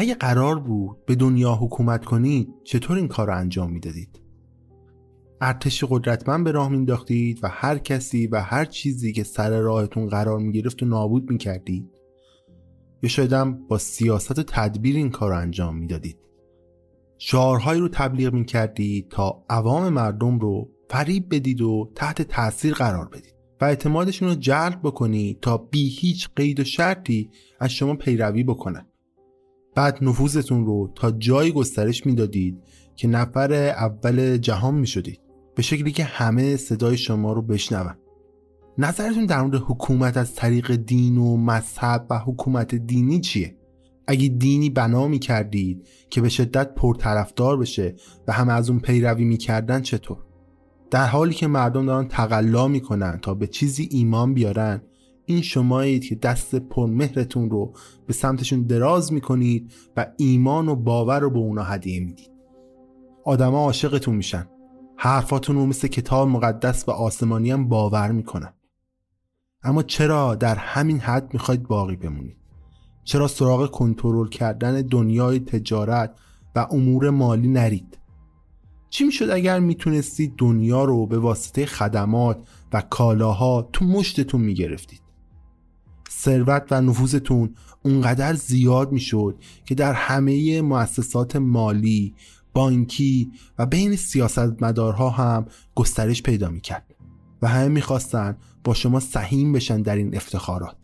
اگه قرار بود به دنیا حکومت کنید چطور این کار رو انجام می‌دادید؟ ارتش قدرتمند به راه مینداختید و هر کسی و هر چیزی که سر راهتون قرار می‌گرفت و نابود می‌کردید؟ یا شایدم با سیاست و تدبیر این کار رو انجام می‌دادید؟ شعارهایی رو تبلیغ می‌کردید تا عوام مردم رو فریب بدید و تحت تاثیر قرار بدید و اعتمادشون رو جلب بکنید تا بی هیچ قید و شرطی از شما پیروی بکنن. بعد نفوذتون رو تا جایی گسترش می‌دادید که نفر اول جهان می‌شدید به شکلی که همه صدای شما رو بشنون نظرتون در مورد حکومت از طریق دین و مذهب و حکومت دینی چیه؟ اگه دینی بنا می کردید که به شدت پرطرفدار بشه و همه از اون پیروی می‌کردن چطور؟ در حالی که مردم دارن تقلا می‌کنن تا به چیزی ایمان بیارن این شمایید که دست پرمهرتون رو به سمتشون دراز می‌کنید و ایمان و باور رو به اونا هدیه می‌دید. آدما عاشقتون میشن. حرفاتون رو مثل کتاب مقدس و آسمانی هم باور می‌کنن. اما چرا در همین حد می‌خواید باقی بمونید؟ چرا سراغ کنترل کردن دنیای تجارت و امور مالی نرید؟ چی می‌شد اگر می‌تونستید دنیا رو به واسطه خدمات و کالاها تو مشتتون می‌گرفتید؟ ثروت و نفوذتون اونقدر زیاد می‌شد که در همه مؤسسات مالی بانکی و بین سیاستمدارها هم گسترش پیدا می‌کرد و همه می‌خواستن با شما سهیم بشن در این افتخارات.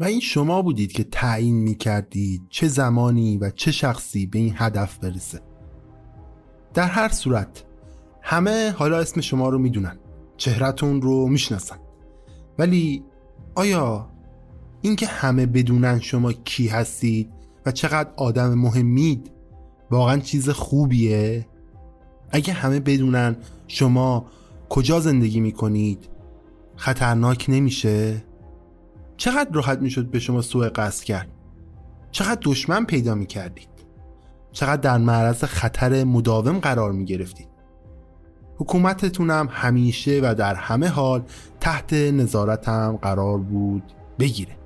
و این شما بودید که تعیین می‌کردید چه زمانی و چه شخصی به این هدف برسه. در هر صورت همه حالا اسم شما رو می‌دونن چهرتون رو می‌شناسن. ولی آیا اینکه همه بدونن شما کی هستید و چقدر آدم مهمید واقعا چیز خوبیه؟ اگه همه بدونن شما کجا زندگی می‌کنید خطرناک نمیشه؟ چقدر راحت می‌شد به شما سوء قصد کرد؟ چقدر دشمن پیدا می‌کردید؟ چقدر در معرض خطر مداوم قرار می‌گرفتید؟ حکومتتونم همیشه و در همه حال تحت نظارتم قرار بود بگیره.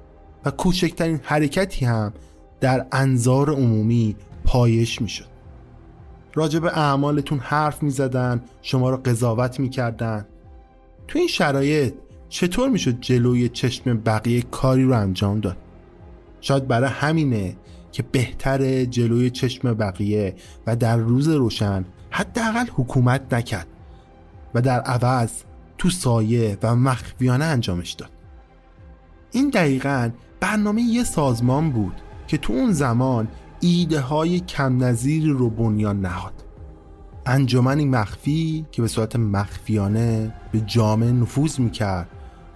و کوچکترین حرکتی هم در انظار عمومی پایش می‌شد. راجع به اعمالتون حرف می‌زدن شما رو قضاوت می‌کردن. تو این شرایط چطور می‌شد جلوی چشم بقیه کاری رو انجام داد؟ شاید برای همینه که بهتر جلوی چشم بقیه و در روز روشن حداقل حکومت نکرد و در عوض تو سایه و مخفیانه انجامش داد. این دقیقا برنامه یه سازمان بود که تو اون زمان ایده های کم نظیری رو بنیان نهاد. انجمنی مخفی که به صورت مخفیانه به جامعه نفوذ می‌کرد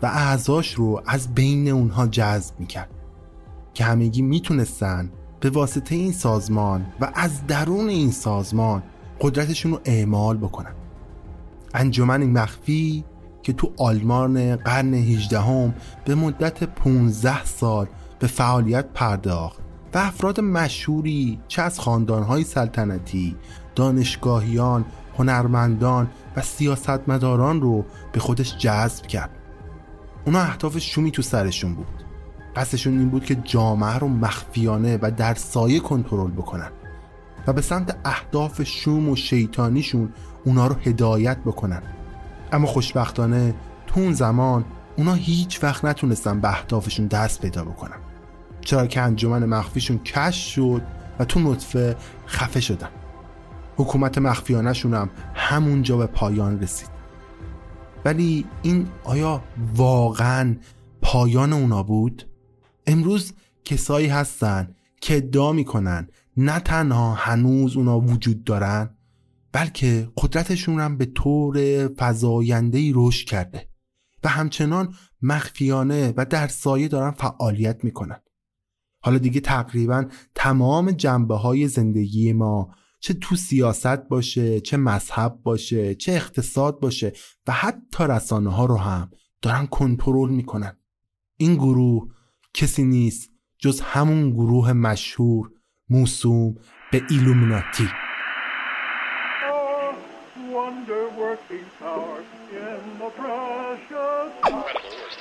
و اعضاش رو از بین اونها جذب می‌کرد که همگی می‌تونستن به واسطه این سازمان و از درون این سازمان قدرتشون رو اعمال بکنن. انجمن مخفی که تو آلمان قرن 18 هم به مدت 15 سال به فعالیت پرداخت و افراد مشهوری چه از خاندانهای سلطنتی دانشگاهیان هنرمندان و سیاستمداران رو به خودش جذب کرد. اونا اهداف شومی تو سرشون بود. قصدشون این بود که جامعه رو مخفیانه و در سایه کنترل بکنن و به سمت اهداف شوم و شیطانیشون اونا رو هدایت بکنن. اما خوشبختانه تو اون زمان اونا هیچ وقت نتونستن به اهدافشون دست پیدا بکنن. چرا که انجمن مخفیشون کش شد و تو نطفه خفه شدن. حکومت مخفیانشون هم همونجا به پایان رسید. ولی این آیا واقعا پایان اونا بود؟ امروز کسایی هستن که ادعا می‌کنن نه تنها هنوز اونا وجود دارن بلکه قدرتشون هم به طور فضایندهی رشد کرده و همچنان مخفیانه و در سایه دارن فعالیت می‌کنن. حالا دیگه تقریبا تمام جنبه های زندگی ما چه تو سیاست باشه چه مذهب باشه چه اقتصاد باشه و حتی رسانه ها رو هم دارن کنترل می‌کنن. این گروه کسی نیست جز همون گروه مشهور موسوم به ایلومیناتی.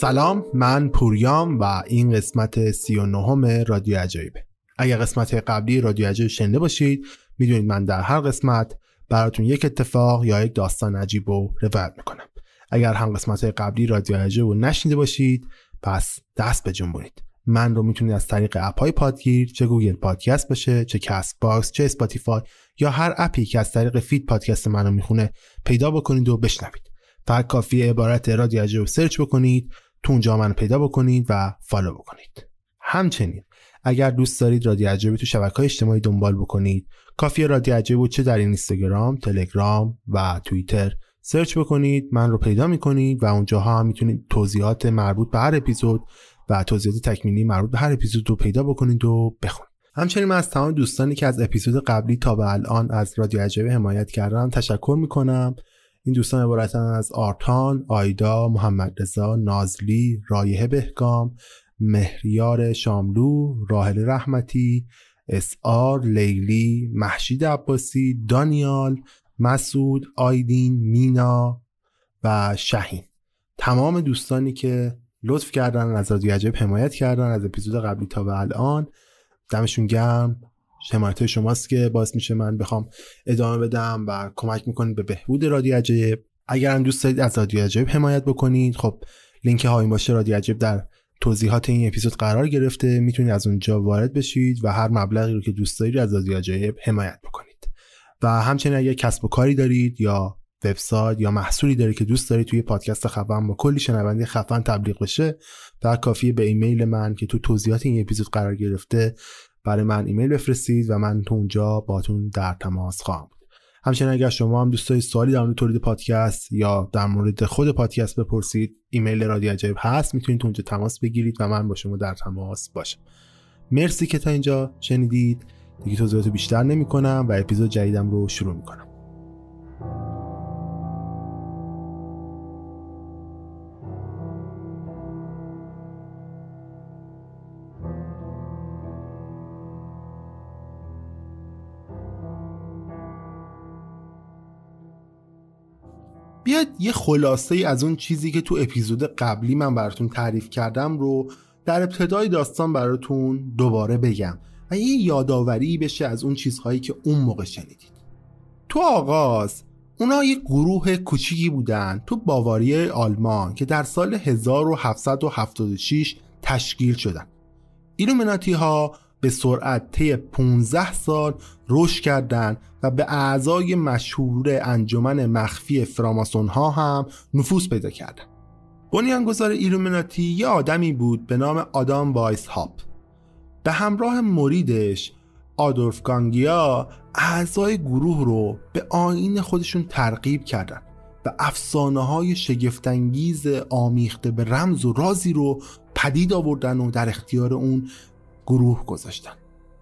سلام من پوریام و این قسمت 39 رادیو عجایبه اگر قسمت قبلی رادیو عجایب شنیده باشید می‌دونید من در هر قسمت براتون یک اتفاق یا یک داستان عجیب رو روایت می‌کنم. اگر هم قسمت قبلی رادیو عجایب رو نشنیده باشید پس دست بجنبونید من رو می‌تونید از طریق اپ های پادگیر چه Google Podcast باشه چه Castbox چه Spotify یا هر اپی که از طریق feed پادکست منو می‌خونه پیدا بکنید و بشنوید. فقط کافیه عبارت رادیو عجایب search بکنید تو اونجا من پیدا بکنید و follow بکنید. همچنین اگر دوست دارید رادیو عجایب تو شبکه های اجتماعی دنبال بکنید کافیه رادیو عجایب چه در اینستاگرام، تلگرام و توییتر search بکنید من رو پیدا می‌کنید و اونجاها هم می‌تونید توضیحات مربوط به هر اپیزود و توضیحات تکمیلی مربوط به هر اپیزود رو پیدا بکنید و بخونید. همچنین من از تمام دوستانی که از اپیزود قبلی تا به الان از رادیو عجایب حمایت کردن تشکر می‌کنم. این دوستان عبارتن از آرتان، آیدا، محمد رضا، نازلی، رایه بهگام، مهریار شاملو، راهل رحمتی، اسعار، لیلی، محشید عباسی، دانیال، مسعود، آیدین، مینا و شهین. تمام دوستانی که لطف کردن از رادیو عجب حمایت کردن از اپیزود قبلی تا به الان. دمشون گرم. حمایت شماست که باعث میشه من بخوام ادامه بدم و کمک می‌کنید به بهبود رادیو عجیب. اگر هم دوست دارید از رادیو عجیب حمایت بکنید خب لینک های باشه رادیو عجیب در توضیحات این اپیزود قرار گرفته. می‌تونید از اونجا وارد بشید و هر مبلغی رو که دوست دارید از رادیو عجیب حمایت بکنید. و همچنین اگر کسب و کاری دارید یا وبسایت یا محصولی دارید که دوست دارید توی پادکست خفن با کلی شنونده خفن تبلیغ بشه در کافیه به ایمیل من که تو توضیحات این اپیزود قرار گرفته برای من ایمیل بفرستید و من تو اونجا باتون در تماس خواهم بود. همچنین اگر شما هم دوست دارید سوالی در مورد تولید پادکست یا در مورد خود پادکست بپرسید ایمیل رادیو عجایب هست. می‌تونید اونجا تماس بگیرید و من با شما در تماس باشم. مرسی که تا اینجا شنیدید. دیگه توضیحات بیشتر نمی کنم و اپیزود جدیدم رو شروع می کنم بیاید یه خلاصه ای از اون چیزی که تو اپیزود قبلی من براتون تعریف کردم رو در ابتدای داستان براتون دوباره بگم و یه یادآوری بشه از اون چیزهایی که اون موقع شنیدید. تو آغاز اونا یه گروه کوچیکی بودن تو باواری آلمان که در سال 1776 تشکیل شدن. ایلومیناتی ها به سرعت طی 15 سال رشد کردند و به اعضای مشهور انجمن مخفی فراماسون ها هم نفوذ پیدا کردند. بنیانگذار ایلومیناتی یه آدمی بود به نام آدام وایس هاپ به همراه مریدش آدولف گانگیا اعضای گروه رو به آیین خودشون ترغیب کردند و افسانه های شگفتانگیز آمیخته به رمز و رازی رو پدید آوردن و در اختیار اون گروه گذاشتن.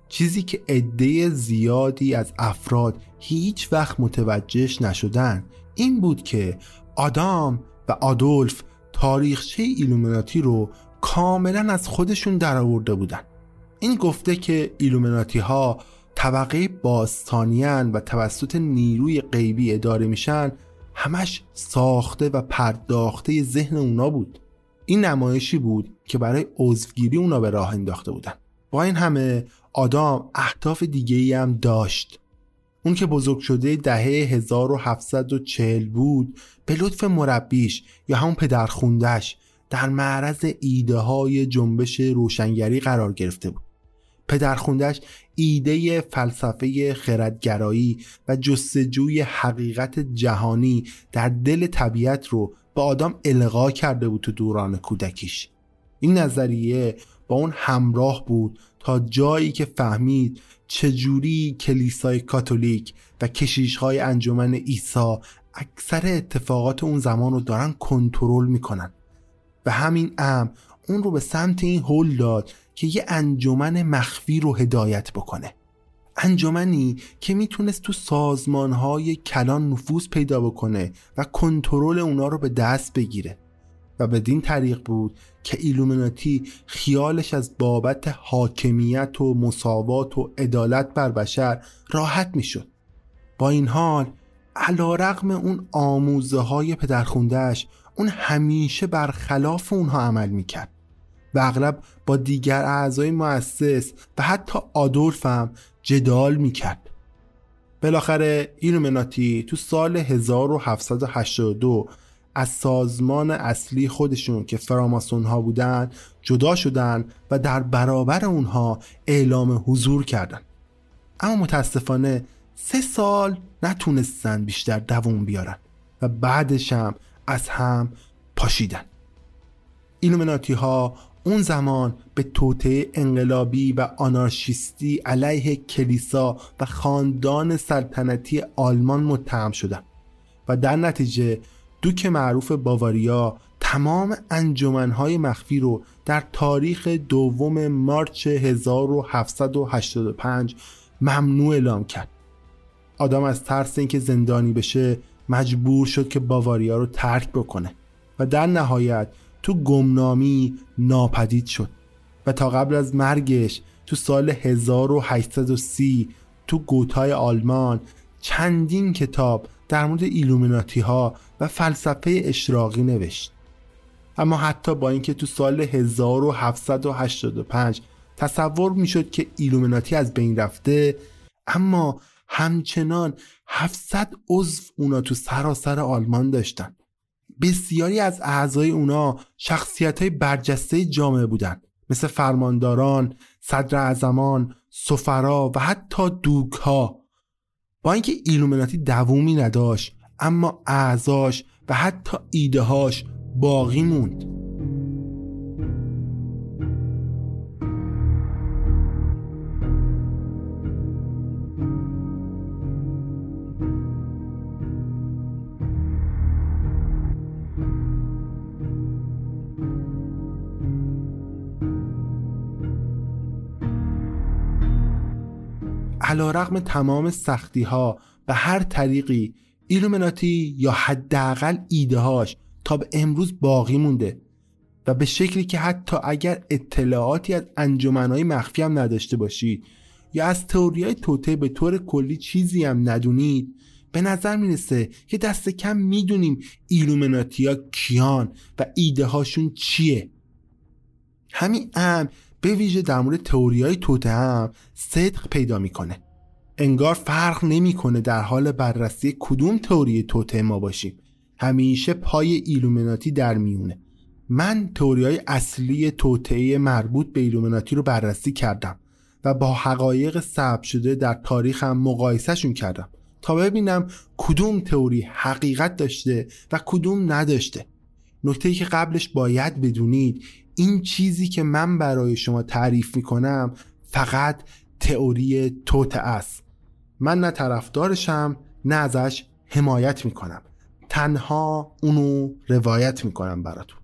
چیزی که عده زیادی از افراد هیچ وقت متوجهش نشدن این بود که آدام و آدولف تاریخچه ایلومیناتی رو کاملا از خودشون درآورده بودن. این گفته که ایلومیناتی ها طبقه باستانیان و توسط نیروی غیبی اداره میشن همش ساخته و پرداخته ذهن اونا بود. این نمایشی بود که برای عضوگیری اونا به راه انداخته بودن. با این همه آدام اهداف دیگه ای هم داشت. اون که بزرگ شده دهه 1740 بود به لطف مربیش یا همون پدرخوندش در معرض ایده های جنبش روشنگری قرار گرفته بود. پدرخوندش ایده فلسفه خردگرایی و جستجوی حقیقت جهانی در دل طبیعت رو به آدم القا کرده بود تو دوران کودکیش. این نظریه با اون همراه بود تا جایی که فهمید چجوری کلیسای کاتولیک و کشیشهای انجمن عیسی اکثر اتفاقات اون زمان رو دارن کنترل می‌کنن. و همین ام اون رو به سمت این هول داد که یه انجمن مخفی رو هدایت بکنه. انجمنی که می‌تونست تو سازمانهای کلان نفوذ پیدا بکنه و کنترل اونا رو به دست بگیره. و بدین طریق بود که ایلومیناتی خیالش از بابت حاکمیت و مساوات و عدالت بر بشر راحت می‌شد. با این حال علا رقم اون آموزه های پدرخوندهش اون همیشه برخلاف اونها عمل می‌کرد. و اغلب با دیگر اعضای مؤسس و حتی آدولف هم جدال می‌کرد. بالاخره ایلومیناتی تو سال 1782 از سازمان اصلی خودشون که فراماسون ها بودن جدا شدن و در برابر اونها اعلام حضور کردن. اما متاسفانه سه سال نتونستن بیشتر دووم بیارن و بعدش هم از هم پاشیدن. ایلومیناتی ها اون زمان به توطعه انقلابی و آنارشیستی علیه کلیسا و خاندان سلطنتی آلمان متهم شدن و در نتیجه دوک معروف باواریا تمام انجمنهای مخفی رو در تاریخ دوم مارچ 1785 ممنوع اعلام کرد. آدم از ترس اینکه زندانی بشه مجبور شد که باواریا رو ترک بکنه و در نهایت تو گمنامی ناپدید شد و تا قبل از مرگش تو سال 1830 تو گوتای آلمان چندین کتاب در مورد ایلومیناتی ها و فلسفه اشراقی نوشت. اما حتی با اینکه تو سال 1785 تصور می‌شد که ایلومیناتی از بین رفته اما همچنان 700 عضو اونا تو سراسر آلمان داشتن. بسیاری از اعضای اونا شخصیت های برجسته جامعه بودند مثل فرمانداران، صدر اعظمان، سفرا و حتی دوک ها با اینکه ایلومیناتی دوومی نداشت اما اعضاش و حتی ایدههاش باقی موند. علا رقم تمام سختی ها به هر طریقی ایلومیناتی یا حداقل ایده هاش تا به امروز باقی مونده و به شکلی که حتی اگر اطلاعاتی از انجمنهای مخفی هم نداشته باشید یا از تئوری های توطئه به طور کلی چیزی هم ندونید به نظر می‌رسه که دست کم می‌دونیم ایلومیناتی ها کیان و ایده هاشون چیه. همین امر به ویژه در مورد تئوری های توطئه هم صدق پیدا می‌کنه. انگار فرق نمی‌کنه در حال بررسی کدوم تئوری توطئه ما باشیم. همیشه پای ایلومیناتی در میونه. من تئوری های اصلی توطئه مربوط به ایلومیناتی رو بررسی کردم و با حقایق ثبت شده در تاریخ هم مقایسهشون کردم تا ببینم کدوم تئوری حقیقت داشته و کدوم نداشته. نکته که قبلش باید بدونید این چیزی که من برای شما تعریف می‌کنم فقط تئوری توته است. من نه طرفدارشم نه ازش حمایت می‌کنم. تنها اونو روایت می‌کنم براتون.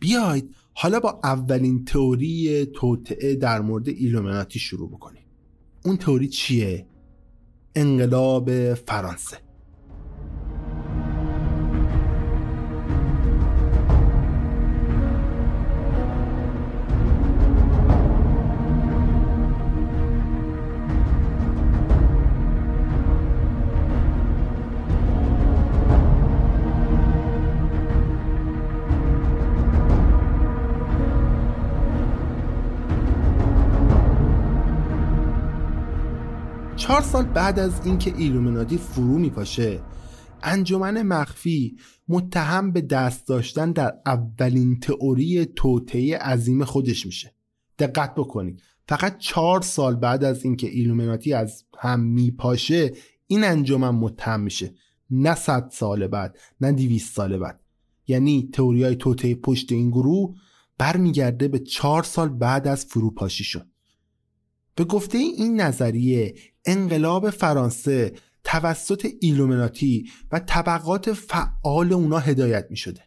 بیاید حالا با اولین تئوری توطعه در مورد ایلومیناتی شروع بکنیم. اون تئوری چیه؟ انقلاب فرانسه. چهار سال بعد از اینکه ایلومیناتی فرو میپاشه انجمن مخفی متهم به دست داشتن در اولین تئوری توطئه عظیم خودش میشه. دقت بکنید. فقط چهار سال بعد از اینکه ایلومیناتی از هم میپاشه این انجمن متهم میشه. نه صد سال بعد نه دیویست سال بعد. یعنی تئوری های توطئه پشت این گروه برمیگرده به چهار سال بعد از فروپاشیش. به گفته این نظریه انقلاب فرانسه توسط ایلومیناتی و طبقات فعال اونا هدایت می شده.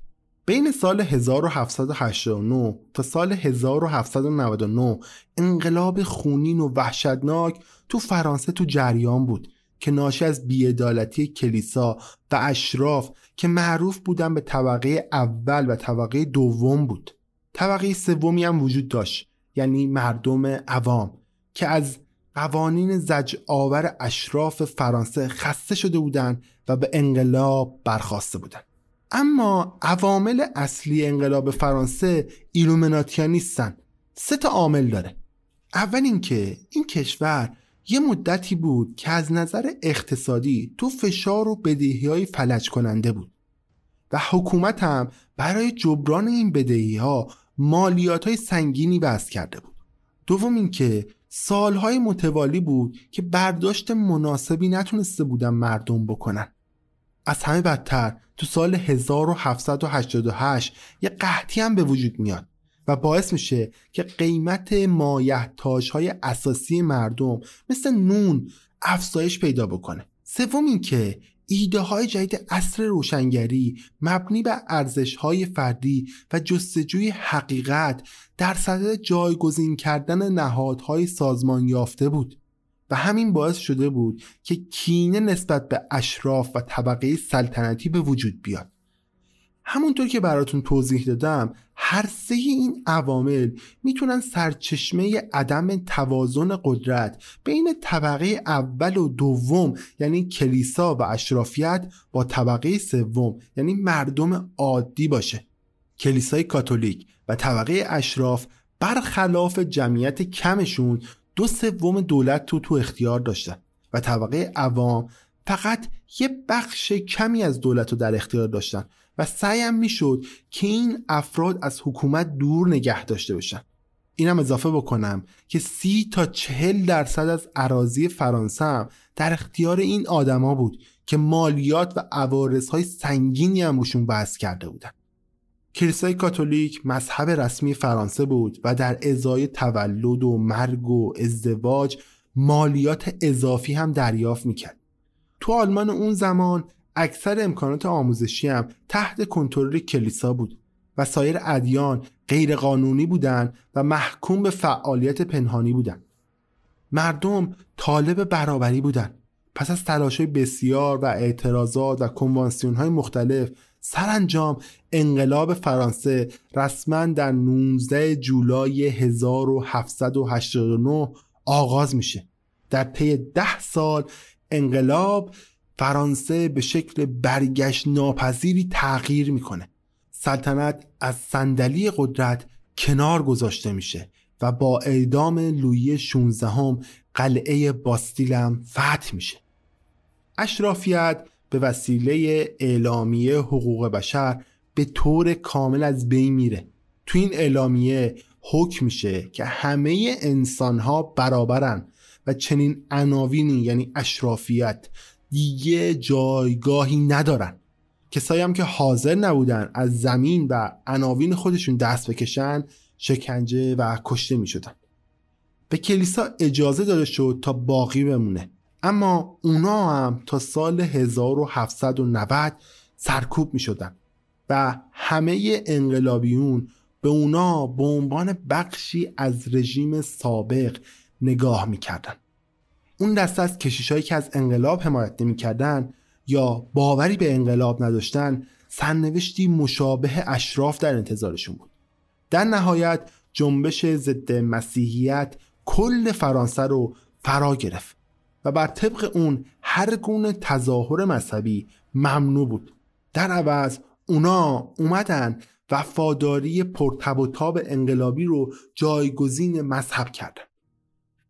بین سال 1789 تا سال 1799 انقلاب خونین و وحشتناک تو فرانسه تو جریان بود که ناشی از بیعدالتی کلیسا و اشراف که معروف بودن به طبقه اول و طبقه دوم بود. طبقه سومی هم وجود داشت یعنی مردم عوام که از قوانین زج آور اشراف فرانسه خسته شده بودند و به انقلاب برخواسته بودند اما عوامل اصلی انقلاب فرانسه ایلومناتیا نیستن. سه تا عامل داره. اول اینکه این کشور یه مدتی بود که از نظر اقتصادی تو فشار و بدهی های فلج کننده بود و حکومت هم برای جبران این بدهی ها مالیات های سنگینی بست کرده بود. دوم اینکه سالهای متوالی بود که برداشت مناسبی نتونسته بودن مردم بکنن. از همه بدتر تو سال 1788 یه قحطی هم به وجود میاد و باعث میشه که قیمت مایحتاج های اساسی مردم مثل نون افزایش پیدا بکنه. سوم اینکه ایده های جدید اصر روشنگری مبنی بر ارزش های فردی و جستجوی حقیقت در صدد جایگزین کردن نهادهای سازمان یافته بود و همین باعث شده بود که کینه نسبت به اشراف و طبقه سلطنتی به وجود بیاد. همونطور که براتون توضیح دادم هر سه این عوامل می‌تونن سرچشمه عدم توازن قدرت بین طبقه اول و دوم یعنی کلیسا و اشرافیت با طبقه سوم یعنی مردم عادی باشه. کلیسای کاتولیک و طبقه اشراف برخلاف جمعیت کمشون دو سوم دولت رو تو اختیار داشتن و طبقه عوام فقط یه بخش کمی از دولت رو در اختیار داشتن. و سعیم می‌شد که این افراد از حکومت دور نگه داشته بشن اینم اضافه بکنم که سی تا چهل درصد از عراضی فرانسه هم در اختیار این آدما بود که مالیات و عوارض های سنگینی هم روشون بحث کرده بودن. کلیسای کاتولیک مذهب رسمی فرانسه بود و در ازای تولد و مرگ و ازدواج مالیات اضافی هم دریافت می‌کرد. تو آلمان اون زمان اکثر امکانات آموزشی هم تحت کنترل کلیسا بود و سایر ادیان غیرقانونی بودند و محکوم به فعالیت پنهانی بودند. مردم طالب برابری بودند. پس از تلاش بسیار و اعتراضات و کنوانسیون های مختلف سرانجام انقلاب فرانسه رسما در 19 جولای 1789 آغاز میشه در طی ده سال انقلاب فرانسه به شکل برگشت ناپذیری تغییر می‌کنه. سلطنت از صندلی قدرت کنار گذاشته میشه و با اعدام لویی 16 هم قلعه باستیلم فتح میشه. اشرافیت به وسیله اعلامیه حقوق بشر به طور کامل از بین میره. تو این اعلامیه حکم میشه که همه انسان ها برابرن و چنین عناوینی یعنی اشرافیت دیگه جایگاهی ندارن. کسایی هم که حاضر نبودن از زمین و عناوین خودشون دست بکشن شکنجه و کشته می شدن. به کلیسا اجازه داده شد تا باقی بمونه. اما اونا هم تا سال 1790 سرکوب می شدن و همه انقلابیون به اونا به عنوان بخشی از رژیم سابق نگاه می‌کردن. اون دسته از کشیشایی که از انقلاب حمایت نمی‌کردن یا باوری به انقلاب نداشتن سرنوشتی مشابه اشراف در انتظارشون بود. در نهایت جنبش ضد مسیحیت کل فرانسه رو فرا گرفت و بر طبق اون هر گونه تظاهر مذهبی ممنوع بود. در عوض اونا اومدن وفاداری پرتب و تاب انقلابی رو جایگزین مذهب کردن.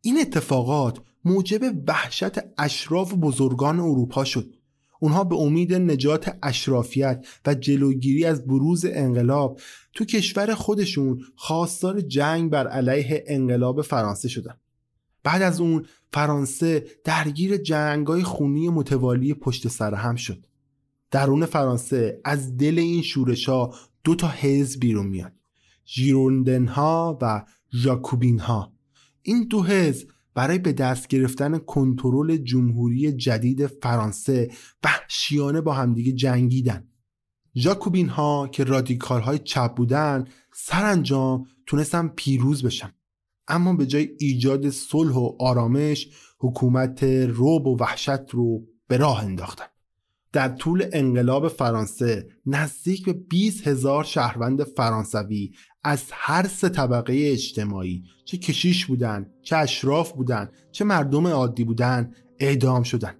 این اتفاقات موجب وحشت اشراف بزرگان اروپا شد. اونها به امید نجات اشرافیت و جلوگیری از بروز انقلاب تو کشور خودشون خواستار جنگ بر علیه انقلاب فرانسه شدن. بعد از اون فرانسه درگیر جنگای خونی متوالی پشت سر هم شد. درون فرانسه از دل این شورش ها دو تا حزب بیرون میاد. ژیروندن ها و ژاکوبین ها این دو حزب برای به دست گرفتن کنترل جمهوری جدید فرانسه وحشیانه با همدیگه جنگیدن. ژاکوبین ها که رادیکال های چپ بودن سرانجام تونستن پیروز بشن. اما به جای ایجاد صلح و آرامش حکومت روب و وحشت رو به راه انداختن. در طول انقلاب فرانسه نزدیک به 20 هزار شهروند فرانسوی از هر سه طبقه اجتماعی چه کشیش بودن چه اشراف بودن چه مردم عادی بودن اعدام شدن.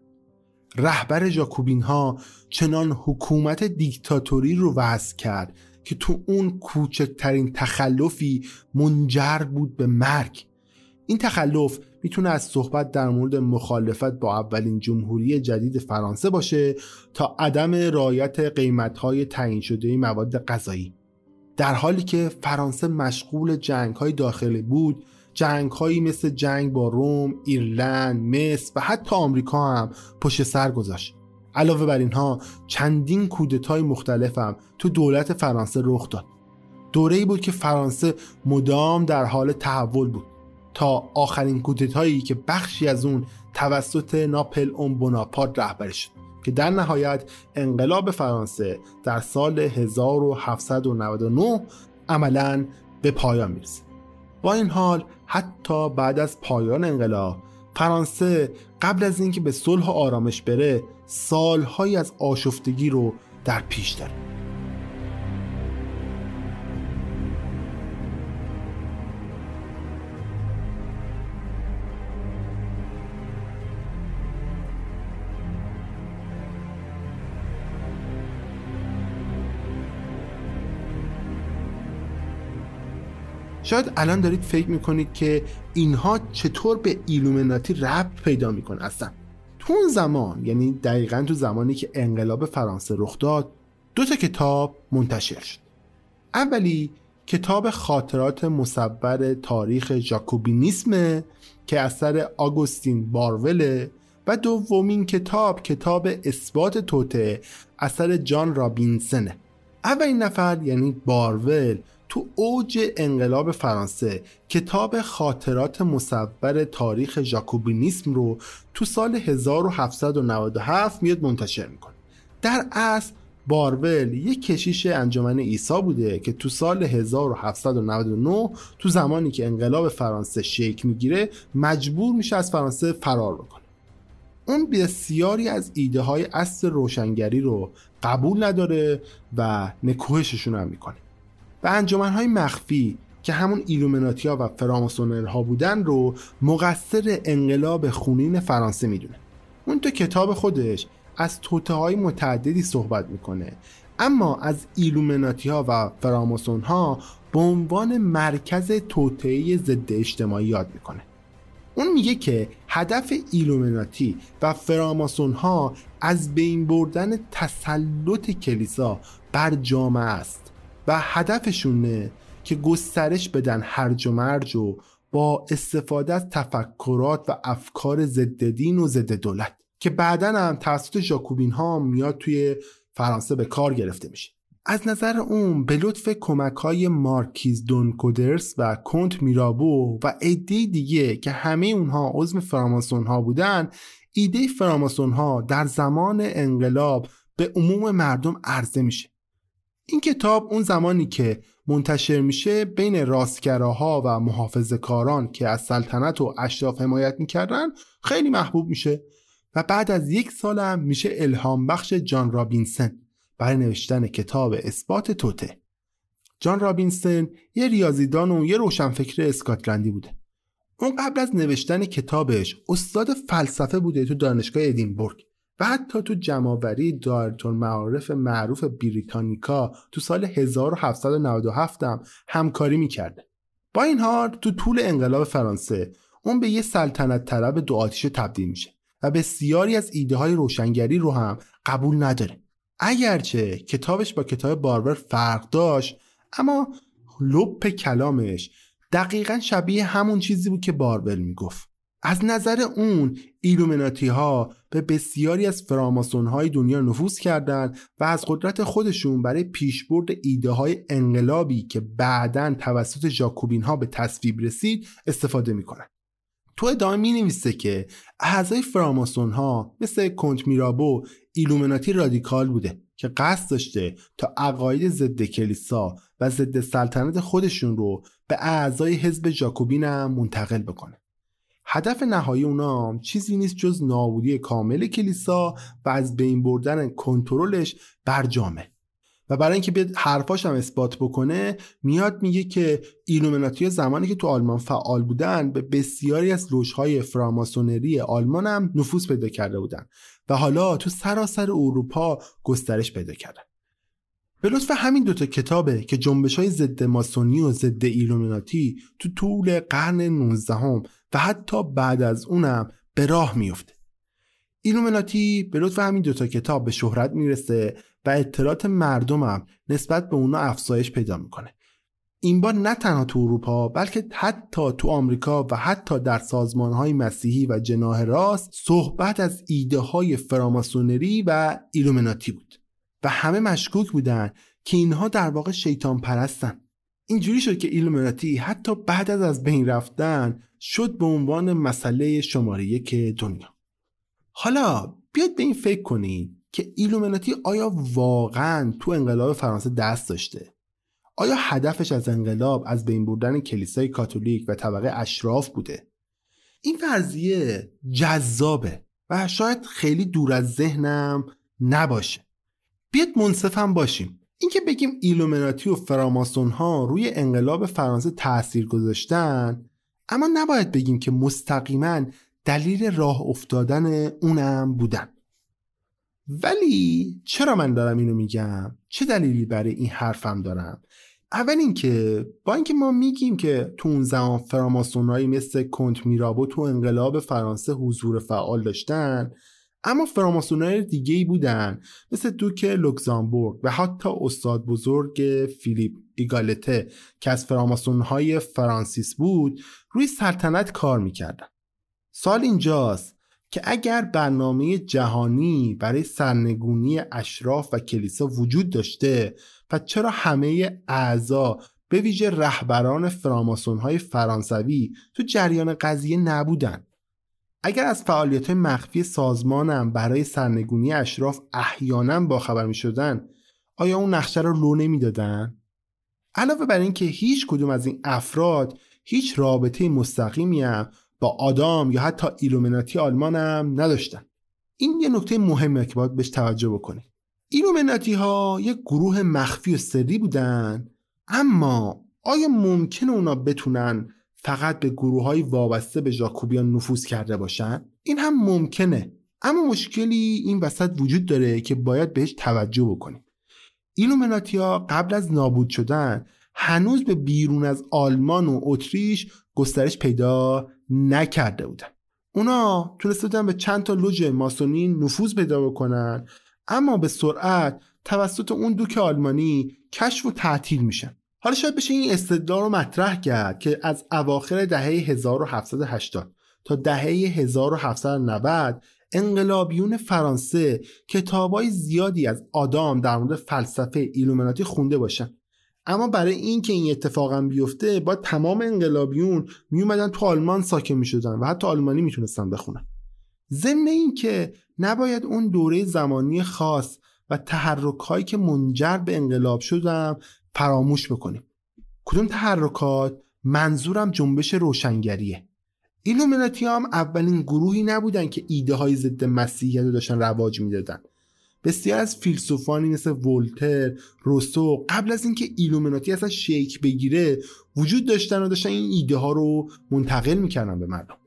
رهبر جاکوبین ها چنان حکومت دیکتاتوری رو وضع کرد که تو اون کوچکترین تخلفی منجر بود به مرگ. این تخلف می‌تونه از صحبت در مورد مخالفت با اولین جمهوری جدید فرانسه باشه تا عدم رعایت قیمتهای تعیین شده مواد غذایی. در حالی که فرانسه مشغول جنگ های داخلی بود جنگ هایی مثل جنگ با روم، ایرلند، مصر و حتی آمریکا هم پشت سر گذاشت. علاوه بر اینها چندین کودتای مختلف هم تو دولت فرانسه رخ داد. دوره ای بود که فرانسه مدام در حال تحول بود. تا آخرین کودتایی که بخشی از اون توسط ناپل اون بناپارت رهبری شد که در نهایت انقلاب فرانسه در سال 1799 عملا به پایان می‌رسه. با این حال حتی بعد از پایان انقلاب فرانسه قبل از اینکه به صلح و آرامش بره سالهایی از آشفتگی رو در پیش داره. شاید الان دارید فکر می‌کنید که اینها چطور به ایلومناتی ربط پیدا می‌کنه؟ اصلا تو اون زمان یعنی دقیقا تو زمانی که انقلاب فرانسه رخ داد دو تا کتاب منتشر شد. اولی کتاب خاطرات مصور تاریخ جاکوبینیسم که اثر آگوستین باروله و دومین کتاب کتاب اثبات توته اثر جان رابینسنه اولین نفر یعنی بارول تو اوج انقلاب فرانسه کتاب خاطرات مصور تاریخ ژاکوبینیسم رو تو سال 1797 میاد منتشر می‌کنه. در اصل بارول یک کشیش انجمن عیسی بوده که تو سال 1799 تو زمانی که انقلاب فرانسه شکل می‌گیره مجبور میشه از فرانسه فرار بکنه. اون بسیاری از ایده های اصل روشنگری رو قبول نداره و نکوهششون هم می‌کنه. و انجمنهای مخفی که همون ایلومناتیا و فراماسونرها بودن رو مقصر انقلاب خونین فرانسه می‌دونه. اون تو کتاب خودش از توته های متعددی صحبت می‌کنه. اما از ایلومناتی ها و فراماسون ها به عنوان مرکز توطعه ضد اجتماعی یاد می‌کنه. اون میگه که هدف ایلومناتی و فراماسون ها از بین بردن تسلط کلیسا بر جامعه است. و هدفشونه که گسترش بدن هرج و مرج و با استفاده از تفکرات و افکار ضد دین و ضد دولت که بعدا هم توسط ژاکوبین ها میاد توی فرانسه به کار گرفته میشه. از نظر اون به لطف کمک های مارکیز دونکودرس و کنت میرابو و ایده دیگه که همه اونها عضو فراماسون ها بودن ایده فراماسون ها در زمان انقلاب به عموم مردم عرضه میشه. این کتاب اون زمانی که منتشر میشه بین راستگراها و محافظ کاران که از سلطنت و اشراف حمایت می‌کردن خیلی محبوب میشه و بعد از یک سال هم میشه الهام بخش جان رابینسن برای نوشتن کتاب اثبات توته. جان رابینسن یه ریاضیدان و یه روشنفکر اسکاتلندی بوده. اون قبل از نوشتن کتابش استاد فلسفه بوده تو دانشگاه ادینبورگ. و حتی تو جمعوری دایرتون معارف معروف بریتانیکا تو سال 1797 هم همکاری می‌کرده. با این حال تو طول انقلاب فرانسه اون به یه سلطنت طلب دو آتیشه تبدیل میشه و بسیاری از ایده های روشنگری رو هم قبول نداره. اگرچه کتابش با کتاب باربر فرق داشت اما لب کلامش دقیقا شبیه همون چیزی بود که باروئل می‌گفت. از نظر اون ایلومیناتی ها به بسیاری از فراماسون های دنیا نفوذ کردند و از قدرت خودشون برای پیشبرد ایده های انقلابی که بعدا توسط ژاکوبین ها به تصویب رسید استفاده می‌کنن تو ادامه می نویسه که اعضای فراماسون ها مثل کنت میرابو ایلومیناتی رادیکال بوده که قصد داشته تا عقاید ضد کلیسا و ضد سلطنت خودشون رو به اعضای حزب ژاکوبین هم منتقل بکنه. هدف نهایی اونا چیزی نیست جز نابودی کامل کلیسا و از بین بردن کنترلش بر جامعه. و برای اینکه بیاد حرفاش هم اثبات بکنه میاد میگه که ایلومناتی زمانی که تو آلمان فعال بودن به بسیاری از لژهای فراماسونری آلمان هم نفوذ پیدا کرده بودن. و حالا تو سراسر اروپا گسترش پیدا کردن به لطف همین دوتا کتابه که جنبش های ضد ماسونی و ضد ایلومیناتی تو طول قرن 19 هم و حتی بعد از اونم به راه میفته ایلومیناتی به لطف همین دوتا کتاب به شهرت می‌رسه و اطلاعات مردمم نسبت به اونا افزایش پیدا می‌کنه. این بار نه تنها تو اروپا بلکه حتی تو آمریکا و حتی در سازمان های مسیحی و جناح راست صحبت از ایده های فراماسونری و ایلومیناتی بود و همه مشکوک بودن که اینها در واقع شیطان پرستن اینجوری شد که ایلومیناتی حتی بعد از از بین رفتن شد به عنوان مسئله شماره یک دنیا. حالا بیاید به این فکر کنید که ایلومیناتی آیا واقعا تو انقلاب فرانسه دست داشته؟ آیا هدفش از انقلاب از بین بردن کلیسای کاتولیک و طبقه اشراف بوده؟ این فرضیه جذابه و شاید خیلی دور از ذهنم نباشه. بیاد منصفم باشیم. اینکه بگیم ایلومیناتی و فراماسون ها روی انقلاب فرانسه تاثیر گذاشتن اما نباید بگیم که مستقیما دلیل راه افتادن اونم بودن. ولی چرا من دارم اینو میگم؟ چه دلیلی برای این حرفم دارم؟ اول اینکه با اینکه ما میگیم که تو اون زمان فراماسونایی مثل کنت میرابو تو انقلاب فرانسه حضور فعال داشتن اما فراماسونای دیگه ای بودن مثل دوک لوکزامبورگ و حتی استاد بزرگ فیلیپ ایگالته که از فراماسونهای فرانسیس بود روی سلطنت کار می‌کردن. سال اینجاست که اگر برنامه جهانی برای سرنگونی اشراف و کلیسا وجود داشته و چرا همه اعضا به ویژه رهبران فراماسون های فرانسوی تو جریان قضیه نبودن؟ اگر از فعالیت مخفی سازمانم برای سرنگونی اشراف احیانا باخبر می شدن آیا اون نقشه رو لو نمی‌دادن؟ علاوه بر اینکه هیچ کدوم از این افراد هیچ رابطه مستقیمی هم با آدام یا حتی ایلومناتی آلمان هم نداشتن این یه نکته مهمه که باید بهش توجه بکنید ایلومناتی ها یک گروه مخفی و سری بودن اما آیا ممکنه اونا بتونن فقط به گروه های وابسته به ژاکوبیان نفوذ کرده باشن؟ این هم ممکنه. اما مشکلی این وسط وجود داره که باید بهش توجه بکنیم. ایلومناتی ها قبل از نابود شدن هنوز به بیرون از آلمان و اتریش گسترش پیدا نکرده بودن. اونا تونسته به چند تا لوژ ماسونی نفوذ پیدا بکنن اما به سرعت توسط اون دوک آلمانی کشف و تعطیل میشن. حالا شاید بشه این استدلال رو مطرح کرد که از اواخر دهه 1780 تا دهه 1790 انقلابیون فرانسه کتابای زیادی از آدام در مورد فلسفه ایلومناتی خونده باشن. اما برای اینکه این اتفاقا بیفته با تمام انقلابیون میومدن تو آلمان ساکن می‌شدن و حتی آلمانی می‌تونستن بخونن. ضمن اینکه نباید اون دوره زمانی خاص و تحرک هایی که منجر به انقلاب شدم فراموش بکنیم. کدوم تحرکات منظورم جنبش روشنگریه؟ ایلومیناتی هم اولین گروهی نبودن که ایده های ضد مسیحیت رو داشتن رواج می‌دادن. بسیار از فیلسوفانی مثل ولتر، روسو قبل از اینکه ایلومیناتی اصلا شکل بگیره وجود داشتن و داشتن این ایده ها رو منتقل می‌کردن به مردم.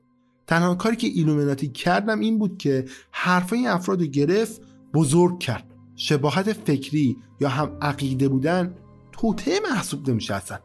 تنها کاری که ایلومیناتی کردم این بود که حرفای این افراد رو گرفت بزرگ کرد. شباهت فکری یا هم عقیده بودن توته محسوب نمیشه اصلا.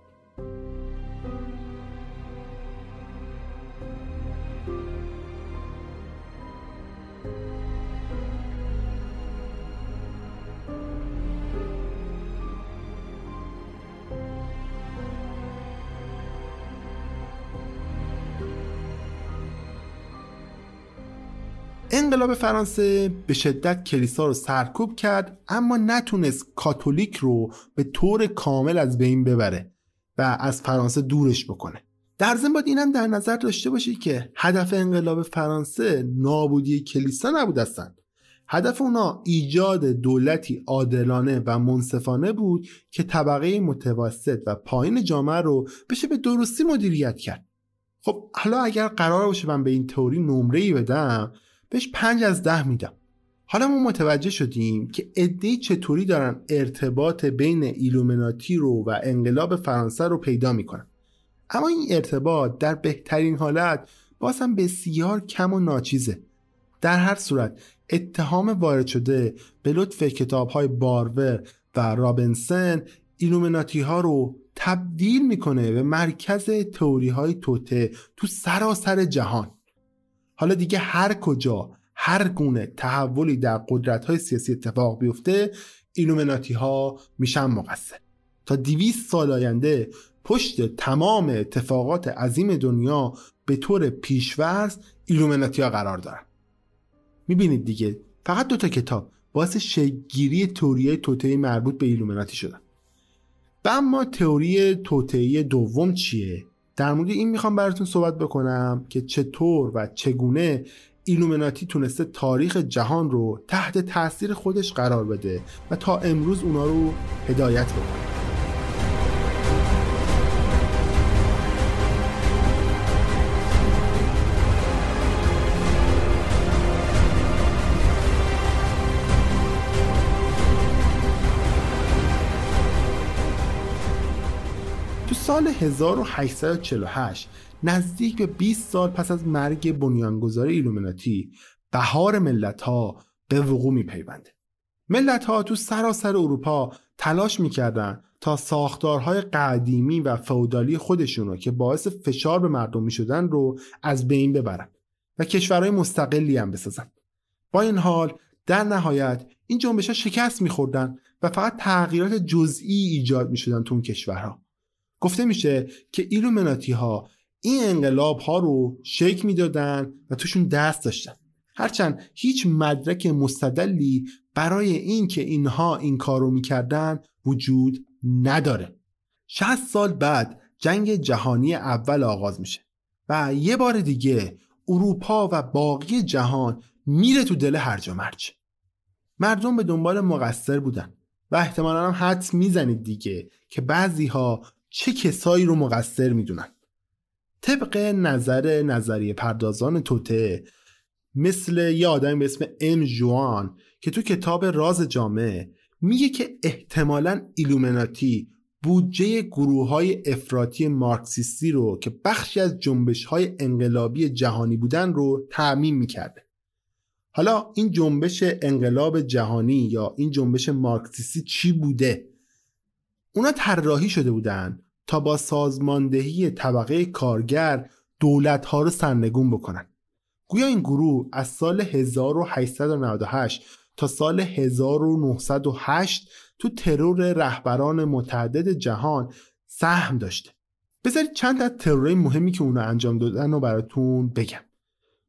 انقلاب فرانسه به شدت کلیسا رو سرکوب کرد اما نتونست کاتولیک رو به طور کامل از بین ببره و از فرانسه دورش بکنه. در ضمن باید اینم در نظر داشته باشید که هدف انقلاب فرانسه نابودی کلیسا نبود هستند هدف اونا ایجاد دولتی عادلانه و منصفانه بود که طبقه متوسط و پایین جامعه رو بشه به درستی مدیریت کرد. خب حالا اگر قرار باشه من به این تئوری نمره ای بدم بهش پنج از ده میدم. حالا ما متوجه شدیم که ادهی چطوری دارن ارتباط بین ایلومناتی رو و انقلاب فرانسه رو پیدا می‌کنن. اما این ارتباط در بهترین حالت باز بسیار کم و ناچیزه. در هر صورت اتهام وارد شده به لطف کتاب های بارور و رابنسن ایلومناتی ها رو تبدیل می‌کنه به مرکز تئوری های توطئه تو سراسر جهان. حالا دیگه هر کجا هر گونه تحولی در قدرت های سیاسی اتفاق بیفته ایلومناتی ها میشن مقصر. تا دیویست سال آینده پشت تمام اتفاقات عظیم دنیا به طور پیش‌فرض ایلومناتی ها قرار دارن. می‌بینید دیگه فقط دوتا کتاب باعث شگیری توریه توتهی مربوط به ایلومناتی شدن. و اما تئوری توتهی دوم چیه؟ در مورد این می‌خوام براتون صحبت بکنم که چطور و چگونه ایلومناتی تونسته تاریخ جهان رو تحت تاثیر خودش قرار بده و تا امروز اونا رو هدایت بکنه. سال 1848 نزدیک به 20 سال پس از مرگ بنیانگذار ایلومیناتی بهار ملت ها به وقوع می پیونده. ملت ها تو سراسر اروپا تلاش می‌کردن تا ساختارهای قدیمی و فودالی خودشون رو که باعث فشار به مردم می شدن رو از بین ببرن و کشورهای مستقلی هم بسازن. با این حال در نهایت این جنبش ها شکست میخوردن و فقط تغییرات جزئی ایجاد می شدن تو اون کشورها. گفته میشه که ایلومناتی ها این انقلاب ها رو شک می‌دادن و توشون دست داشتن. هرچند هیچ مدرک مستدلی برای اینکه اینها این کارو می‌کردن وجود نداره. 60 سال بعد جنگ جهانی اول آغاز میشه و یه بار دیگه اروپا و باقی جهان میره تو دل هرج و مرج. مردم به دنبال مقصر بودن و احتمالا هم حدس می‌زنید دیگه که بعضی ها چه کسایی رو مقصر می‌دونن؟ طبق نظر نظریه پردازان توته مثل یه آدمی به اسم ام جوان که تو کتاب راز جامعه میگه که احتمالا ایلومناتی بودجه گروه های افراطی مارکسیستی رو که بخشی از جنبش های انقلابی جهانی بودن رو تعمین می‌کرده. حالا این جنبش انقلاب جهانی یا این جنبش مارکسیستی چی بوده؟ اونا طراحی شده بودن تا با سازماندهی طبقه کارگر دولت ها رو سرنگون بکنن. گویا این گروه از سال 1898 تا سال 1908 تو ترور رهبران متعدد جهان سهم داشته. بذارید چند از ترورهای مهمی که اونا انجام دادن رو براتون بگم.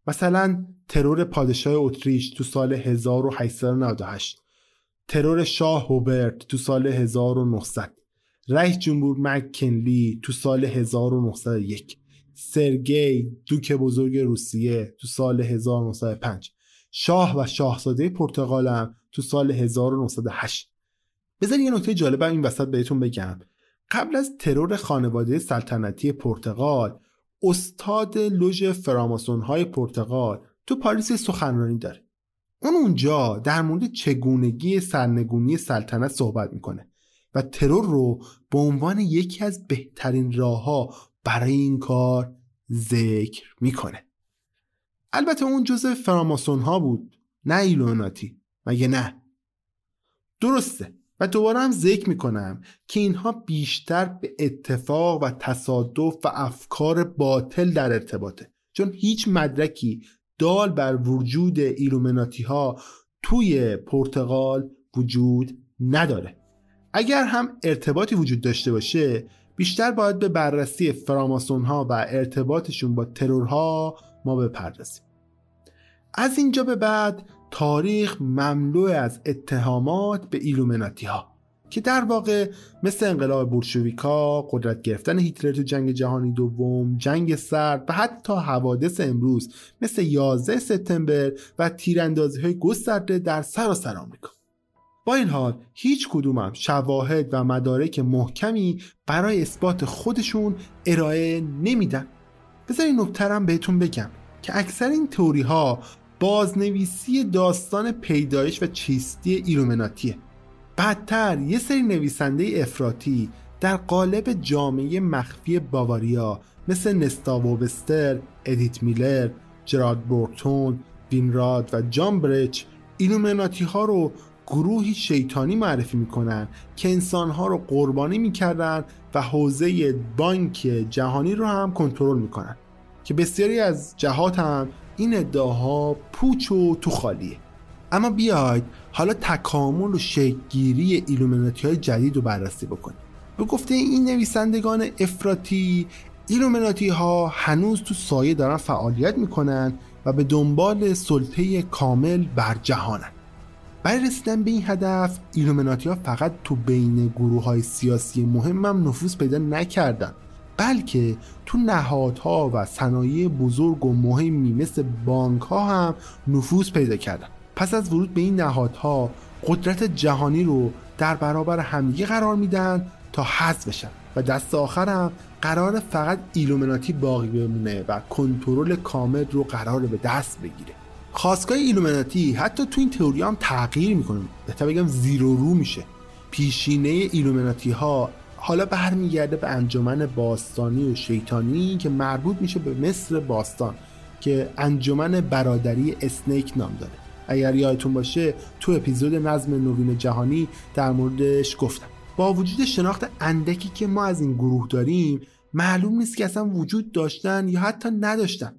مثلا ترور پادشاه اتریش تو سال 1898 ترور شاه هوبرت تو سال 1900 رئیس جمهور مکنلی تو سال 1901 سرگی دوک بزرگ روسیه تو سال 1905 شاه و شاهزاده پرتغال هم تو سال 1908 بذار یه نکته جالب این وسط بهتون بگم. قبل از ترور خانواده سلطنتی پرتغال استاد لوژ فراماسون های پرتغال تو پاریس سخنرانی داره. اون اونجا در مورد چگونگی سرنگونی سلطنت صحبت می‌کنه. و ترور رو به عنوان یکی از بهترین راهها برای این کار ذکر می‌کنه. البته اون جزء فراماسون ها بود نه ایلومناتی مگه نه؟ درسته. و دوباره هم ذکر می‌کنم که اینها بیشتر به اتفاق و تصادف و افکار باطل در ارتباطه. چون هیچ مدرکی دال بر وجود ایلومناتی ها توی پرتغال وجود نداره. اگر هم ارتباطی وجود داشته باشه بیشتر باید به بررسی فراماسون ها و ارتباطشون با ترورها ما بپردازیم از اینجا به بعد تاریخ مملو از اتهامات به ایلومناتی ها که در واقع مثل انقلاب بولشویکا، قدرت گرفتن هیتلر تو جنگ جهانی دوم، جنگ سرد و حتی حوادث امروز مثل 11 سپتامبر و تیراندازی های گسترده در سراسر آمریکا. با این حال هیچ کدومم شواهد و مدارک محکمی برای اثبات خودشون ارائه نمیدن. بذارین نکترم بهتون بگم که اکثر این توری ها بازنویسی داستان پیدایش و چیستی ایلومناتیه بعدتر یه سری نویسنده افراطی در قالب جامعه مخفی باواریا مثل نستا وبستر، ادیت میلر، جرالد برتون وینراد و جان برچ ایلومناتی ها رو گروهی شیطانی معرفی می‌کنن که انسانها رو قربانی می‌کردن و حوزه بانک جهانی رو هم کنترل می‌کنن. که بسیاری از جهات هم این ادعاها پوچ و تو خالیه. اما بیاید حالا تکامل و شکلگیری ایلومناتی های جدید رو بررسی بکنیم. به گفته این نویسندگان افراطی ایلومناتی ها هنوز تو سایه دارن فعالیت می‌کنن و به دنبال سلطه کامل بر جهانن. برای رسیدن به این هدف ایلومناتی فقط تو بین گروه های سیاسی مهم هم نفوذ پیدا نکردن بلکه تو نهادها و صنایع بزرگ و مهمی مثل بانک ها هم نفوذ پیدا کردن. پس از ورود به این نهادها قدرت جهانی رو در برابر همدیگه قرار میدن تا حذف بشن و دست آخر هم قرار فقط ایلومناتی باقی بمونه و کنترل کامل رو قرار به دست بگیره. خواستگاه ایلومناتی حتی تو این تئوری هم تغییر می‌کنه. بهتر بگم زیرو رو میشه. پیشینه ایلومناتی ها حالا برمیگرده به انجمن باستانی و شیطانی که مربوط میشه به مصر باستان که انجمن برادری اسنیک نام داره. اگر یادتون باشه تو اپیزود نظم نوین جهانی در موردش گفتم. با وجود شناخت اندکی که ما از این گروه داریم معلوم نیست که اصلا وجود داشتن یا حتی نداشتن.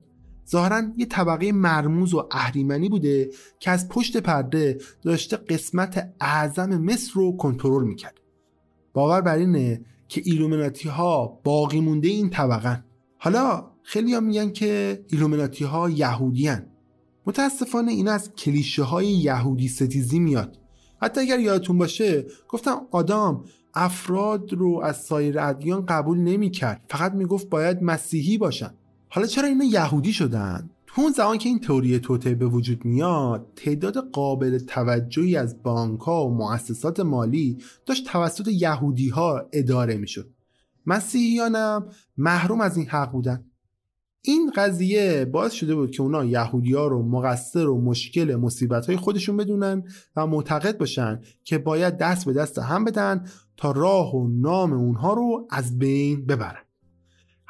ظاهرا یه طبقه مرموز و اهریمنی بوده که از پشت پرده داشته قسمت اعظم مصر رو کنترل می‌کرد. باور بر اینه که ایلومناتی ها باقی مونده این طبقه حالا خیلی هم میگن که ایلومناتی ها یهودی متاسفانه این از کلیشه های یهودی ستیزی میاد. حتی اگر یادتون باشه گفتم آدم افراد رو از سایر ادیان قبول نمی‌کرد. فقط می‌گفت باید مسیحی باشن. حالا چرا اینا یهودی شدن؟ تو اون زمان که این تئوری توته به وجود میاد تعداد قابل توجهی از بانک ها و مؤسسات مالی داشت توسط یهودی ها اداره می‌شد. مسیحیانم محروم از این حق بودن. این قضیه باعث شده بود که اونا یهودی ها رو مقصر و مشکل مصیبت های خودشون بدونن و معتقد باشن که باید دست به دست هم بدن تا راه و نام اونها رو از بین ببرن.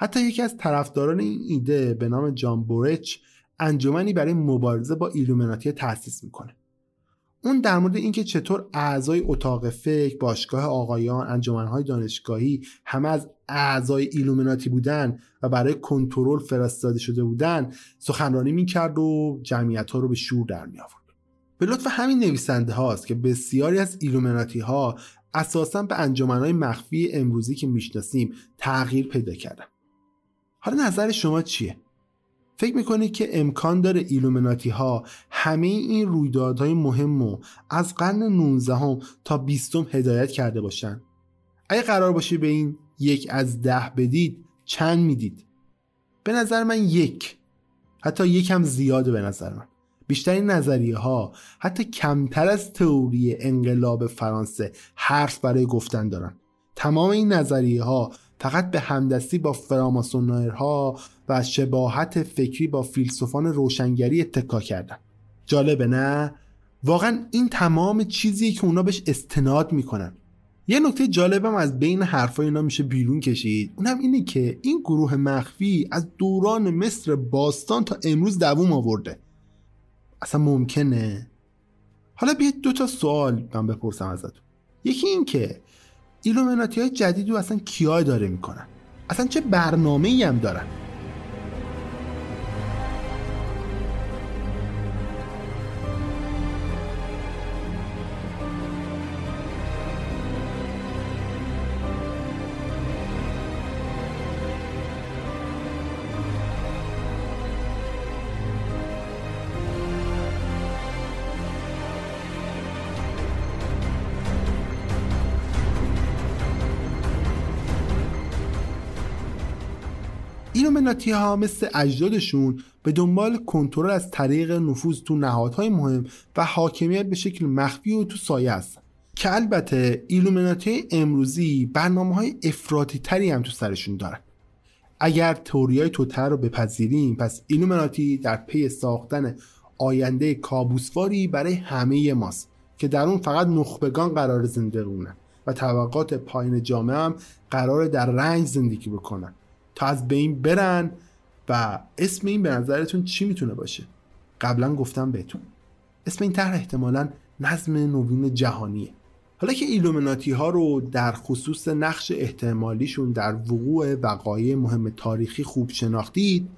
حتی یکی از طرفداران این ایده به نام جان برچ انجمنی برای مبارزه با ایلومناتی تأسیس می‌کنه. اون در مورد اینکه چطور اعضای اتاق فکر باشگاه آقایان انجمنهای دانشگاهی همه از اعضای ایلومیناتی بودن و برای کنترل فرستاده شده بودن سخنرانی می‌کرد و جمعیت ها رو به شور در می آورد به لطف همین نویسنده هاست که بسیاری از ایلومیناتی ها اساسا به انجمنهای مخفی امروزی که می‌شناسیم تغییر پیدا کردن. حالا نظر شما چیه؟ فکر می‌کنید که امکان داره ایلومناتی ها همه این رویدادهای مهم و از قرن 19 هم تا 20 هدایت کرده باشن؟ اگه قرار باشه به این یک از ده بدید چند می‌دید؟ به نظر من یک. حتی یکم زیاده به نظر من. بیشتر نظریه ها حتی کمتر از تئوری انقلاب فرانسه حرف برای گفتن دارن. تمام این نظریه ها فقط به همدستی با فراماسونرها و شباهت فکری با فیلسوفان روشنگری اتکا کردن. جالبه نه؟ واقعا این تمام چیزیه که اونا بهش استناد می‌کنن. یه نکته جالبم از بین حرفای اینا میشه بیرون کشید. اونم اینه که این گروه مخفی از دوران مصر باستان تا امروز دووم آورده. اصلا ممکنه؟ حالا بیاید دو تا سوال من بپرسم ازتون. یکی این که ایلومناتی های جدید رو اصلا کیا داره می‌کنن اصلا چه برنامه هم دارن؟ ایلومیناتی ها مثل اجدادشون به دنبال کنترل از طریق نفوذ تو نهادهای مهم و حاکمیت به شکل مخفی و تو سایه هستن. که البته ایلومیناتی امروزی برنامه های افراطی تری هم تو سرشون دارن. اگر تئوری های توطئه رو بپذیریم پس ایلومیناتی در پی ساختن آینده کابوسواری برای همه ماست که در اون فقط نخبگان قرار زنده بمونن و طبقات پایین جامعه هم قرار در رنج زندگی بکنن. از بین برن و اسم این به نظرتون چی می‌تونه باشه؟ قبلا گفتم بهتون. اسم این طرح احتمالا نظم نوین جهانیه. حالا که ایلومیناتی ها رو در خصوص نقش احتمالیشون در وقوع وقایع مهم تاریخی خوب شناختید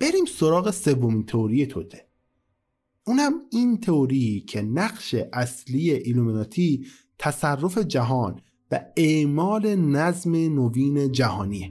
بریم سراغ سومین تئوری توطئه. اونم این تئوری که نقش اصلی ایلومیناتی تصرف جهان و اعمال نظم نوین جهانیه.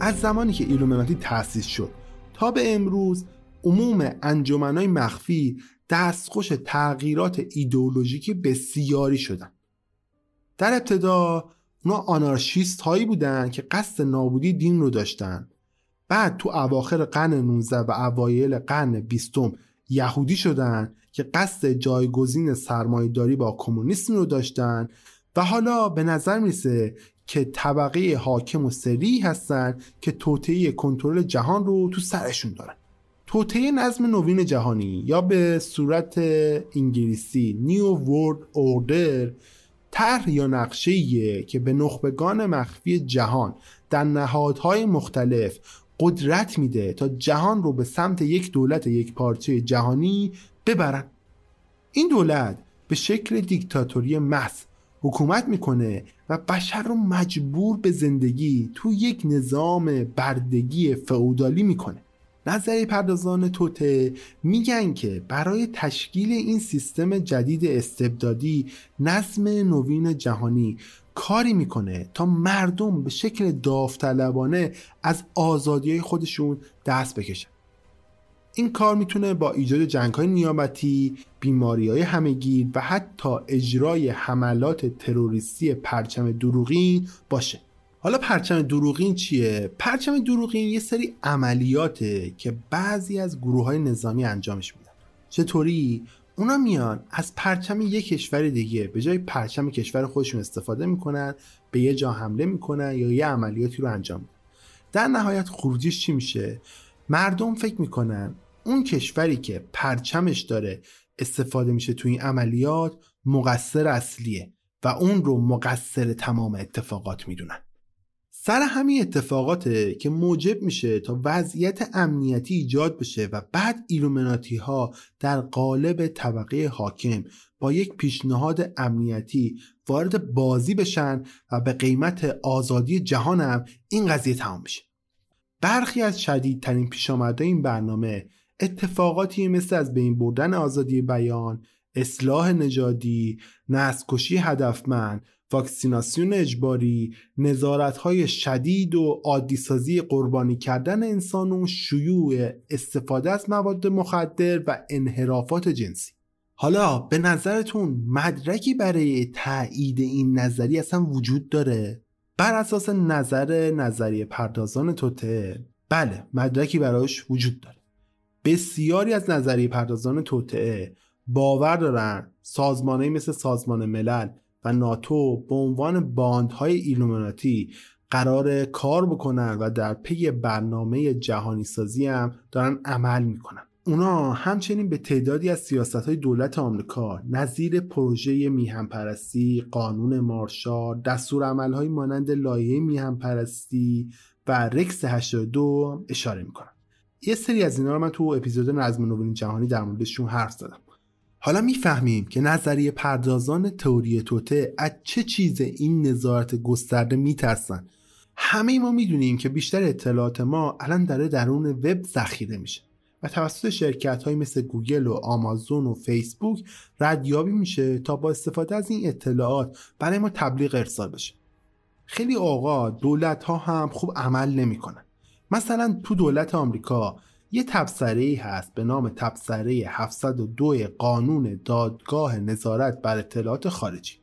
از زمانی که ایلومیناتی تأسیس شد تا به امروز عموم انجمنهای مخفی دستخوش تغییرات ایدئولوژیکی بسیاری شدن. در ابتدا اونا آنارشیست هایی بودن که قصد نابودی دین رو داشتن. بعد تو اواخر قرن 19 و اوایل قرن 20 یهودی شدن که قصد جایگزین سرمایهداری با کمونیسم رو داشتن و حالا به نظر می‌رسه که طبقه حاکم و سری هستن که توطئه کنترل جهان رو تو سرشون دارن. توطئه نظم نوین جهانی یا به صورت انگلیسی نیو ورد اوردر طرح یا نقشه که به نخبگان مخفی جهان در نهادهای مختلف قدرت میده تا جهان رو به سمت یک دولت یک پارچه جهانی ببرن. این دولت به شکل دیکتاتوری محض حکومت می‌کنه و بشر رو مجبور به زندگی تو یک نظام بردگی فعودالی می‌کنه. نظری پردازان توته میگن که برای تشکیل این سیستم جدید استبدادی نظم نوین جهانی کاری می‌کنه تا مردم به شکل داوطلبانه از آزادی خودشون دست بکشن. این کار می‌تونه با ایجاد جنگ های نیابتی، بیماری های همگیر و حتی اجرای حملات تروریستی پرچم دروغین باشه حالا پرچم دروغین چیه؟ پرچم دروغین یه سری عملیاته که بعضی از گروه های نظامی انجامش میدن چطوری؟ اونا میان از پرچم یک کشور دیگه به جای پرچم کشور خودشون استفاده می‌کنن به یه جا حمله می‌کنن یا یه عملیاتی رو انجام میدن در نهایت خروجیش چی میشه؟ مردم فکر می‌کنن اون کشوری که پرچمش داره استفاده میشه تو این عملیات مقصر اصلیه و اون رو مقصر تمام اتفاقات می‌دونن. سر همین اتفاقاته که موجب میشه تا وضعیت امنیتی ایجاد بشه و بعد ایلومناتی ها در قالب طبقه حاکم با یک پیشنهاد امنیتی وارد بازی بشن و به قیمت آزادی جهانم این قضیه تمام بشه. برخی از شدیدترین پیش این برنامه اتفاقاتی مثل از بین بردن آزادی بیان، اصلاح نژادی، نسل‌کشی هدفمند، واکسیناسیون اجباری، نظارت‌های شدید و عادیسازی قربانی کردن انسان و شیوع استفاده از مواد مخدر و انحرافات جنسی. حالا به نظرتون مدرکی برای تایید این نظریه اصلا وجود داره؟ بر اساس نظر نظریه پردازان توطئه بله مدرکی برایش وجود داره بسیاری از نظریه پردازان توطئه باور دارن سازمانهایی مثل سازمان ملل و ناتو به عنوان باندهای ایلومیناتی قراره کار بکنن و در پی برنامه جهانی سازی هم دارن عمل می‌کنن. اونا همچنین به تعدادی از سیاست های دولت آمریکا نظیر پروژه میهن‌پرستی، قانون مارشال، دستور های مانند لایه میهنپرستی و رکس 82 اشاره می‌کنن. یه سری از اینا رو من تو اپیزود نظم نوین جهانی در موردشون حرف زدم. حالا می‌فهمیم که نظریه پردازان تئوری توته از چه چیز این نظارت گسترده میترسن. همه ما می‌دونیم که بیشتر اطلاعات ما الان داره درون وب ذخیره میشه و توسط شرکت های مثل گوگل و آمازون و فیسبوک ردیابی میشه تا با استفاده از این اطلاعات برای ما تبلیغ ارسال بشه. خیلی اوقات دولت ها هم خوب عمل نمی‌کنن. مثلا تو دولت آمریکا یه تبصره ای هست به نام تبصره 702 قانون دادگاه نظارت بر اطلاعات خارجی.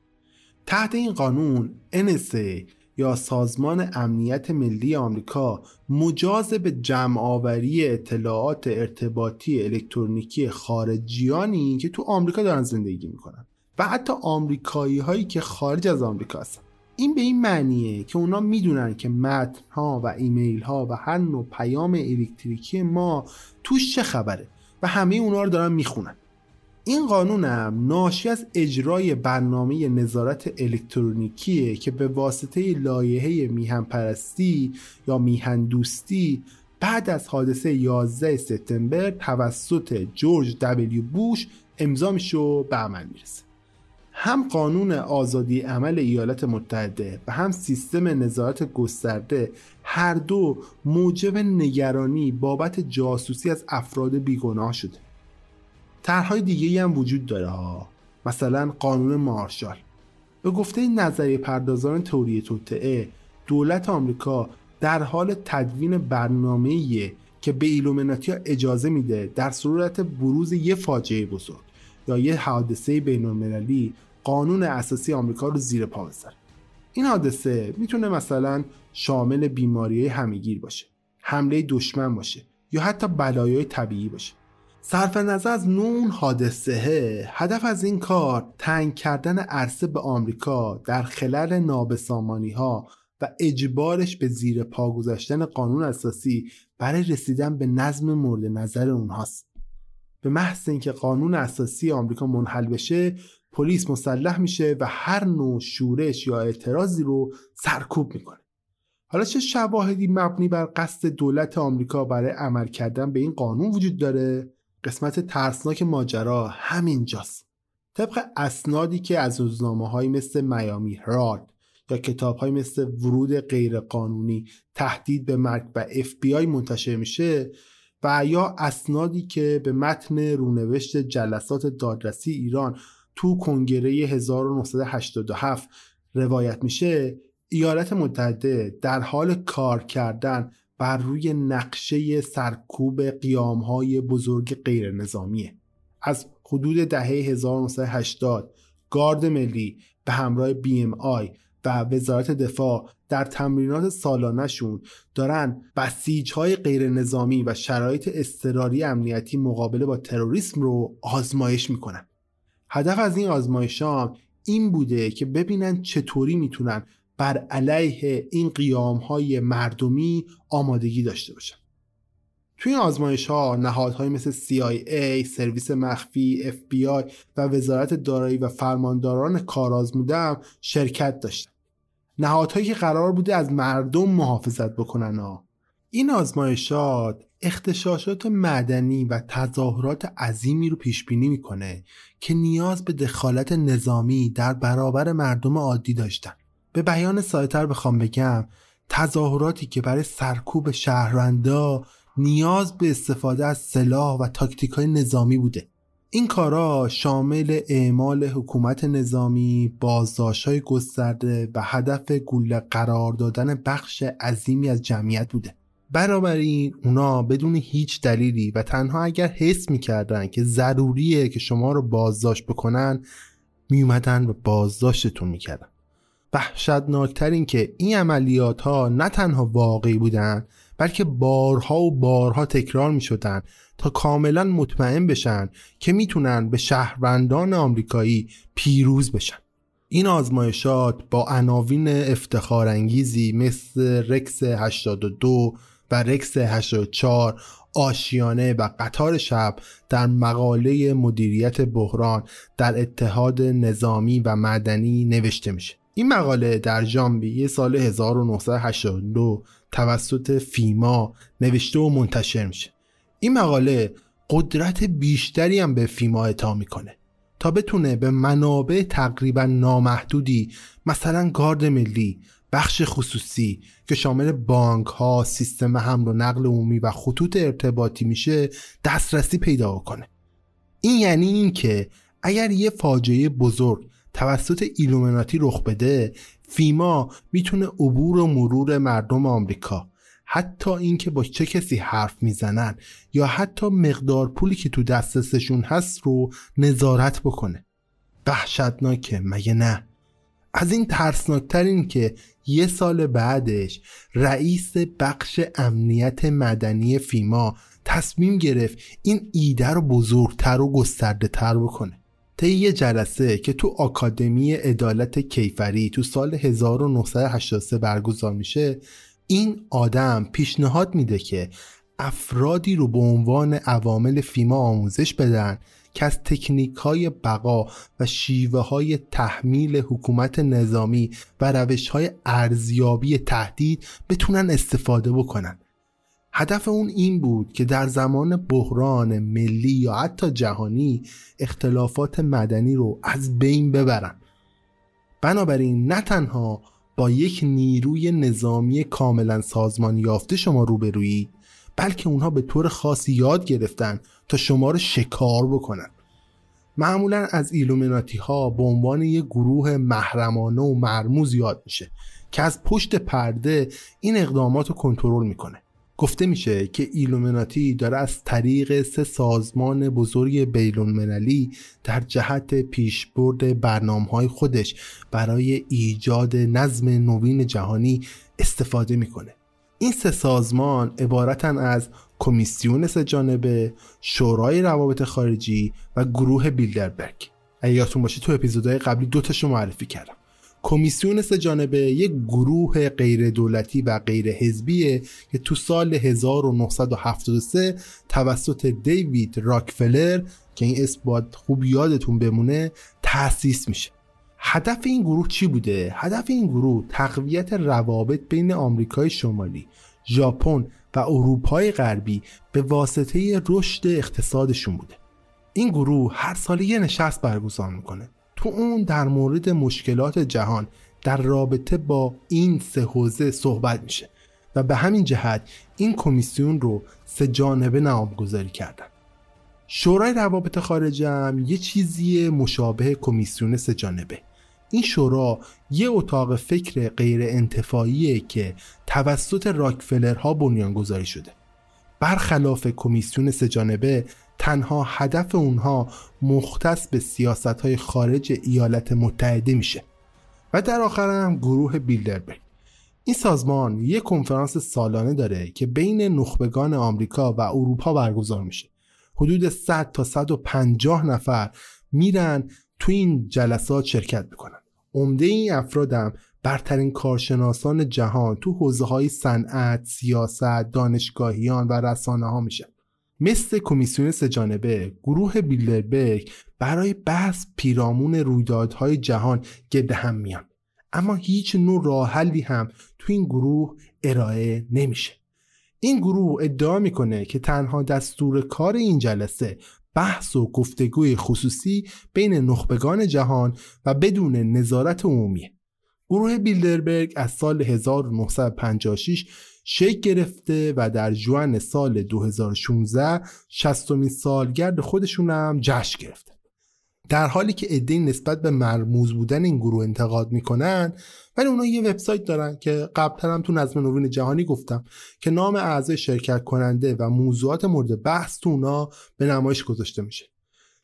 تحت این قانون NSA یا سازمان امنیت ملی آمریکا مجاز به جمع آوری اطلاعات ارتباطی الکترونیکی خارجیانی که تو آمریکا دارن زندگی می‌کنن و حتی آمریکایی هایی که خارج از آمریکا هستن این به این معنیه که اونا می‌دونن که متن ها و ایمیل ها و هر نوع پیام الکتریکی ما توش چه خبره و همه اونا رو دارن می‌خونن. این قانونم ناشی از اجرای برنامه نظارت الکترونیکیه که به واسطه لایحه میهن پرستی یا میهن دوستی بعد از حادثه 11 سپتامبر توسط جورج دبلیو بوش امضا میشه و به عمل می‌رسه. هم قانون آزادی عمل ایالات متحده و هم سیستم نظارت گسترده هر دو موجب نگرانی بابت جاسوسی از افراد بیگناه شده. طرحهای دیگه هم وجود داره ها. مثلا قانون مارشال. به گفته نظریه پردازان توری توطعه دولت آمریکا در حال تدوین برنامه که به ایلومناتی اجازه میده در صورت بروز یه فاجعه بزرگ. یا یه حادثه بین المللی قانون اساسی آمریکا رو زیر پا بذاره این حادثه می‌تونه مثلا شامل بیماری همگیر باشه حمله دشمن باشه یا حتی بلایای طبیعی باشه. صرف نظر از نون حادثه هدف از این کار تنگ کردن عرصه به آمریکا در خلال نابسامانی ها و اجبارش به زیر پا گذاشتن قانون اساسی برای رسیدن به نظم مورد نظر اونهاست. به محض اینکه قانون اساسی آمریکا منحل بشه پلیس مسلح میشه و هر نوع شورش یا اعتراضی رو سرکوب می‌کنه. حالا چه شواهدی مبنی بر قصد دولت آمریکا برای عمل کردن به این قانون وجود داره؟ قسمت ترسناک ماجرا همینجاست. طبق اسنادی که از روزنامه مثل میامی هرالد یا کتاب های مثل ورود غیرقانونی تهدید به مرگ و اف بی آی منتشر میشه و یا اسنادی که به متن رونوشت جلسات دادرسی ایران تو کنگره 1987 روایت میشه ایالات متحده در حال کار کردن بر روی نقشه سرکوب قیام های بزرگ غیر نظامیه از حدود دهه 1980 گارد ملی به همراه آی و وزارت دفاع در تمرینات سالانشون دارن بسیج های غیر نظامی و شرایط اضطراری امنیتی مقابله با تروریسم رو آزمایش می‌کنن هدف از این آزمایش این بوده که ببینن چطوری می‌تونن بر علیه این قیام های مردمی آمادگی داشته باشن توی این آزمایش ها نهادهایی مثل CIA، سرویس مخفی، FBI و وزارت دارایی و فرمانداران کارآزموده شرکت داشتن. نهادهایی که قرار بوده از مردم محافظت بکنن ها. این آزمایشات اختشاشات مدنی و تظاهرات عظیمی رو پیش بینی می‌کنه که نیاز به دخالت نظامی در برابر مردم عادی داشتن. به بیان سایتر بخوام بگم تظاهراتی که برای سرکوب شهروندا نیاز به استفاده از سلاح و تاکتیک های نظامی بوده این کارا شامل اعمال حکومت نظامی بازداشت های گسترده و هدف گوله قرار دادن بخش عظیمی از جمعیت بوده. بنابراین اونا بدون هیچ دلیلی و تنها اگر حس می‌کردن که ضروریه که شما رو بازداشت بکنن میومدن و بازداشتتون می‌کردن. وحشتناکتر این که این عملیات ها نه تنها واقعی بودن بلکه بارها و بارها تکرار می شدن تا کاملا مطمئن بشن که می‌تونن به شهروندان آمریکایی پیروز بشن. این آزمایشات با عناوین افتخارانگیزی مثل رکس 82 و رکس 84 آشیانه و قطار شب در مقاله مدیریت بحران در اتحاد نظامی و مدنی نوشته میشه. این مقاله در ژانویه سال 1982 توسط فیما نوشته و منتشر میشه. این مقاله قدرت بیشتری هم به فیما اعطا می‌کنه تا بتونه به منابع تقریبا نامحدودی مثلا گارد ملی بخش خصوصی که شامل بانک ها سیستم حمل و نقل عمومی و خطوط ارتباطی میشه دسترسی پیدا کنه این یعنی این که اگر یه فاجعه بزرگ توسط ایلومناتی رخ بده فیما می‌تونه عبور و مرور مردم آمریکا. حتی اینکه با چه کسی حرف می‌زنن یا حتی مقدار پولی که تو دسترسشون هست رو نظارت بکنه. وحشتناکه مگه نه؟ از این ترسناکتر این که یه سال بعدش رئیس بخش امنیت مدنی فیما تصمیم گرفت این ایده رو بزرگتر و گسترده تر بکنه. طی یه جلسه که تو آکادمی عدالت کیفری تو سال 1983 برگزار میشه این آدم پیشنهاد میده که افرادی رو به عنوان عوامل فیما آموزش بدن که از تکنیک های بقا و شیوه های تحمیل حکومت نظامی و روش های ارزیابی تهدید بتونن استفاده بکنن. هدف اون این بود که در زمان بحران ملی یا حتی جهانی اختلافات مدنی رو از بین ببرن. بنابراین نه تنها با یک نیروی نظامی کاملا سازمان یافته شما روبرویی بلکه اونها به طور خاصی یاد گرفتن تا شما رو شکار بکنن. معمولا از ایلومیناتی ها به عنوان یک گروه محرمانه و مرموز یاد میشه که از پشت پرده این اقدامات رو کنترل می‌کنه. گفته میشه که ایلومیناتی داره از طریق سه سازمان بزرگ بین‌المللی در جهت پیشبرد برنامه های خودش برای ایجاد نظم نوین جهانی استفاده می‌کنه. این سه سازمان عبارتن از کمیسیون سه جانبه شورای روابط خارجی و گروه بیلدربرگ. اگه یادتون باشه تو اپیزودهای قبلی دوتاشو معرفی کردم. کمیسیون سه جانبه یک گروه غیر دولتی و غیر حزبیه که تو سال 1973 توسط دیوید راکفلر که این اسم باید خوب یادتون بمونه تأسیس میشه. هدف این گروه چی بوده؟ هدف این گروه تقویت روابط بین آمریکای شمالی ژاپن و اروپای غربی به واسطه رشد اقتصادشون بوده. این گروه هر سال یه نشست برگزار می‌کنه. تو اون در مورد مشکلات جهان در رابطه با این سه حوزه صحبت میشه و به همین جهت این کمیسیون رو سه جانبه نامگذاری کردن. شورای روابط خارجه هم یه چیزی مشابه کمیسیون سه جانبه. این شورا یه اتاق فکر غیر انتفاعیه که توسط راکفلرها بنیانگذاری شده. برخلاف کمیسیون سجانبه تنها هدف اونها مختص به سیاست های خارج ایالات متحده میشه. و در آخر هم گروه بیلدربرگ. این سازمان یک کنفرانس سالانه داره که بین نخبگان آمریکا و اروپا برگزار میشه. حدود 100 تا 150 نفر میرن تو این جلسات شرکت می‌کنن. عمده این افرادم برترین کارشناسان جهان تو حوزه های صنعت، سیاست، دانشگاهیان و رسانه ها میشن. مثل کمیسیون سجانبه گروه بیلدربرگ برای بحث پیرامون رویدادهای جهان گرد هم میان. اما هیچ نوع راه حلی هم تو این گروه ارائه نمیشه. این گروه ادعا می‌کنه که تنها دستور کار این جلسه بحث و گفتگوی خصوصی بین نخبگان جهان و بدون نظارت عمومیه. گروه بیلدربرگ از سال 1956 شکل گرفته و در جوان سال 2016 60 سالگرد خودشون هم جشن گرفته. در حالی که عده نسبت به مرموز بودن این گروه انتقاد می‌کنن ولی اونا یه وبسایت دارن که قبلتر هم تو نظم نوین جهانی گفتم که نام اعضای شرکت کننده و موضوعات مورد بحث تو اونا به نمایش گذاشته میشه.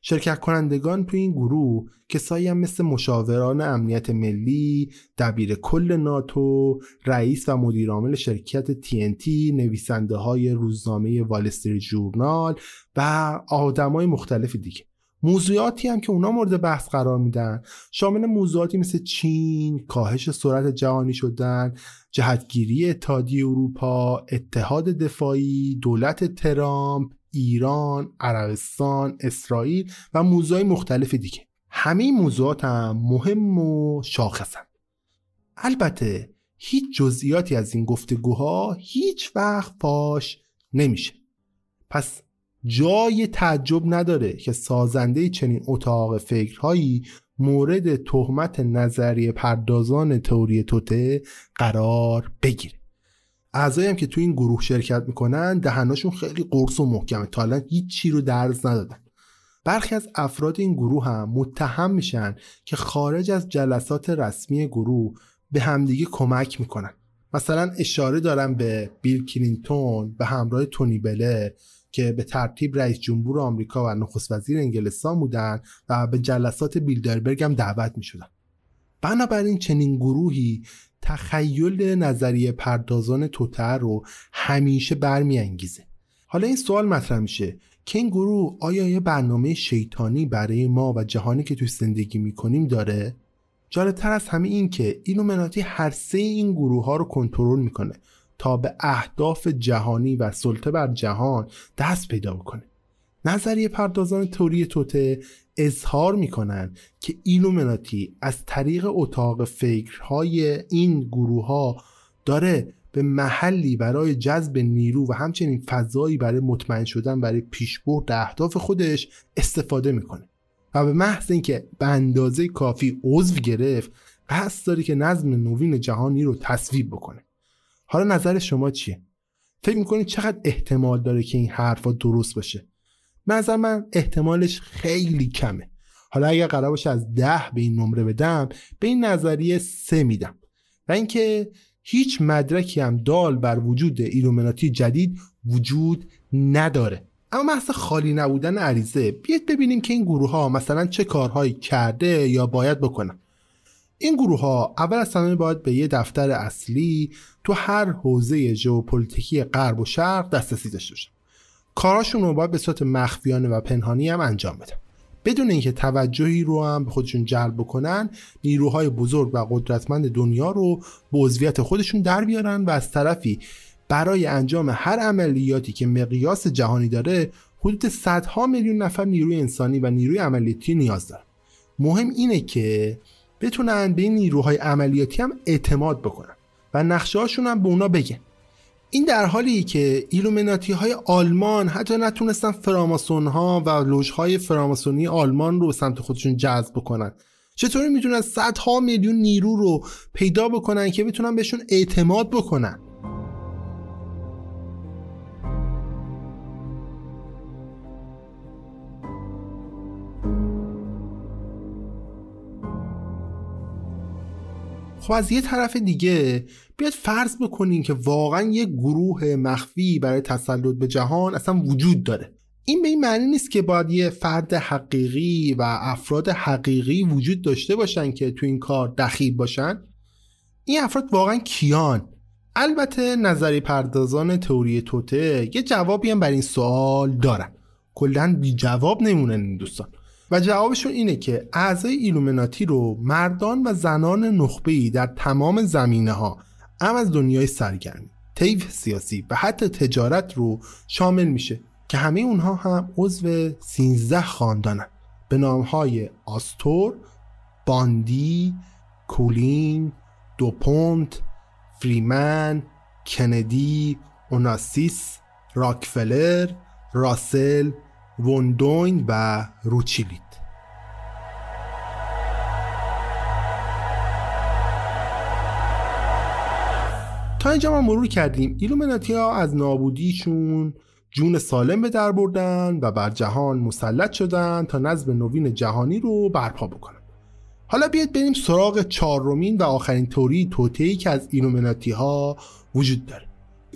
شرکت کنندگان تو این گروه کسایی هم مثل مشاوران امنیت ملی، دبیر کل ناتو، رئیس و مدیرعامل شرکت TNT، نویسنده های روزنامه والستری جورنال و آدمای مختلف دیگه. موضوعاتی هم که اونا مورد بحث قرار میدن شامل موضوعاتی مثل چین، کاهش سرعت جهانی شدن، جهتگیری اتحادیه اروپا، اتحاد دفاعی، دولت ترامپ، ایران، عربستان، اسرائیل و موضوعی مختلف دیگه. همه موضوعات هم مهم و شاخصن. البته هیچ جزئیاتی از این گفتگوها هیچ وقت پاش نمیشه. پس جای تعجب نداره که سازنده چنین اتاق فکرهایی مورد تهمت نظریه پردازان تئوری توته قرار بگیره اعضایی هم که تو این گروه شرکت می‌کنن دهناشون خیلی قرص و محکمه. تا الان هیچ چی رو درز ندادن. برخی از افراد این گروه هم متهم میشن که خارج از جلسات رسمی گروه به همدیگه کمک می‌کنن. مثلا اشاره دارم به بیل کلینتون به همراه تونی بله که به ترتیب رئیس جمهور آمریکا و نخست وزیر انگلستان بودن و به جلسات بیلدربرگ هم دعوت می شدن. بنابراین چنین گروهی تخیل نظریه پردازان توتر رو همیشه برمیانگیزه. حالا این سوال مطرح میشه. که این گروه آیا یه برنامه شیطانی برای ما و جهانی که توی زندگی می‌کنیم داره؟ جالبتر از همه این که ایلومناتی هر سه این گروه ها رو کنترل می‌کنه تا به اهداف جهانی و سلطه بر جهان دست پیدا بکنه. نظریه پردازان توری توته اظهار می‌کنن که ایلومناتی از طریق اتاق فکرهای این گروه ها داره به محلی برای جذب نیرو و همچنین فضایی برای مطمئن شدن برای پیشبرد اهداف خودش استفاده می‌کنه. و به محض اینکه به اندازه کافی عضو گرفت قصد داره که نظم نوین جهانی رو تصویب بکنه. حالا نظر شما چیه؟ فکر می‌کنید چقدر احتمال داره که این حرفا درست باشه؟ نظر من احتمالش خیلی کمه. حالا اگر قرار باشه از ده به این نمره بدم به این نظریه سه میدم. و اینکه هیچ مدرکی هم دال بر وجود ایلومناتی جدید وجود نداره. اما محض خالی نبودن عریضه. بیاید ببینیم که این گروه ها مثلا چه کارهایی کرده یا باید بکنن. این گروه ها اول از همه باید به یه دفتر اصلی تو هر حوزه ژئوپلیتیکی غرب و شرق دسترسی داشته باشن. کاراشون رو باید به صورت مخفیانه و پنهانی هم انجام بدن. بدون اینکه توجهی رو هم به خودشون جلب بکنن نیروهای بزرگ و قدرتمند دنیا رو به عضویت خودشون در بیارن و از طرفی برای انجام هر عملیاتی که مقیاس جهانی داره حدود صدها میلیون نفر نیروی انسانی و نیروی عملیاتی نیاز دارن. مهم اینه که بتونن به این نیروهای عملیاتی هم اعتماد بکنن و نقشه هاشون هم به اونا بگن. این در حالی که ایلومیناتی های آلمان حتی نتونستن فراماسون ها و لوژ های فراماسونی آلمان رو سمت خودشون جذب بکنن. چطوری می‌تونن صدها میلیون نیرو رو پیدا بکنن که بتونن بهشون اعتماد بکنن؟ خب از یه طرف دیگه بیاد فرض بکنین که واقعا یه گروه مخفی برای تسلط به جهان اصلا وجود داره. این به این معنی نیست که باید یه فرد حقیقی و افراد حقیقی وجود داشته باشن که تو این کار دخیل باشن. این افراد واقعا کیان؟ البته نظری پردازان تئوری توته یه جوابی هم بر این سوال دارن. کلا بی جواب نمونن این دوستان. و جوابشون اینه که اعضای ایلومناتی رو مردان و زنان نخبه‌ای در تمام زمینه ها هم از دنیای سرگرمی طیف سیاسی و حتی تجارت رو شامل میشه که همه اونها هم عضو 13 خاندانن. به نامهای آستور، باندی، کولین، دوپونت، فریمن، کندی، اوناسیس، راکفلر، راسل، وندوین و روچیلیت. تا اینجا ما مرور کردیم. ایلومناتی ها از نابودیشون جون سالم به در بردن و بر جهان مسلط شدن تا نظم نوین جهانی رو برپا بکنن. حالا بیاید بریم سراغ چهارمین و آخرین تئوری توطئه‌ای که از ایلومناتی ها وجود داره.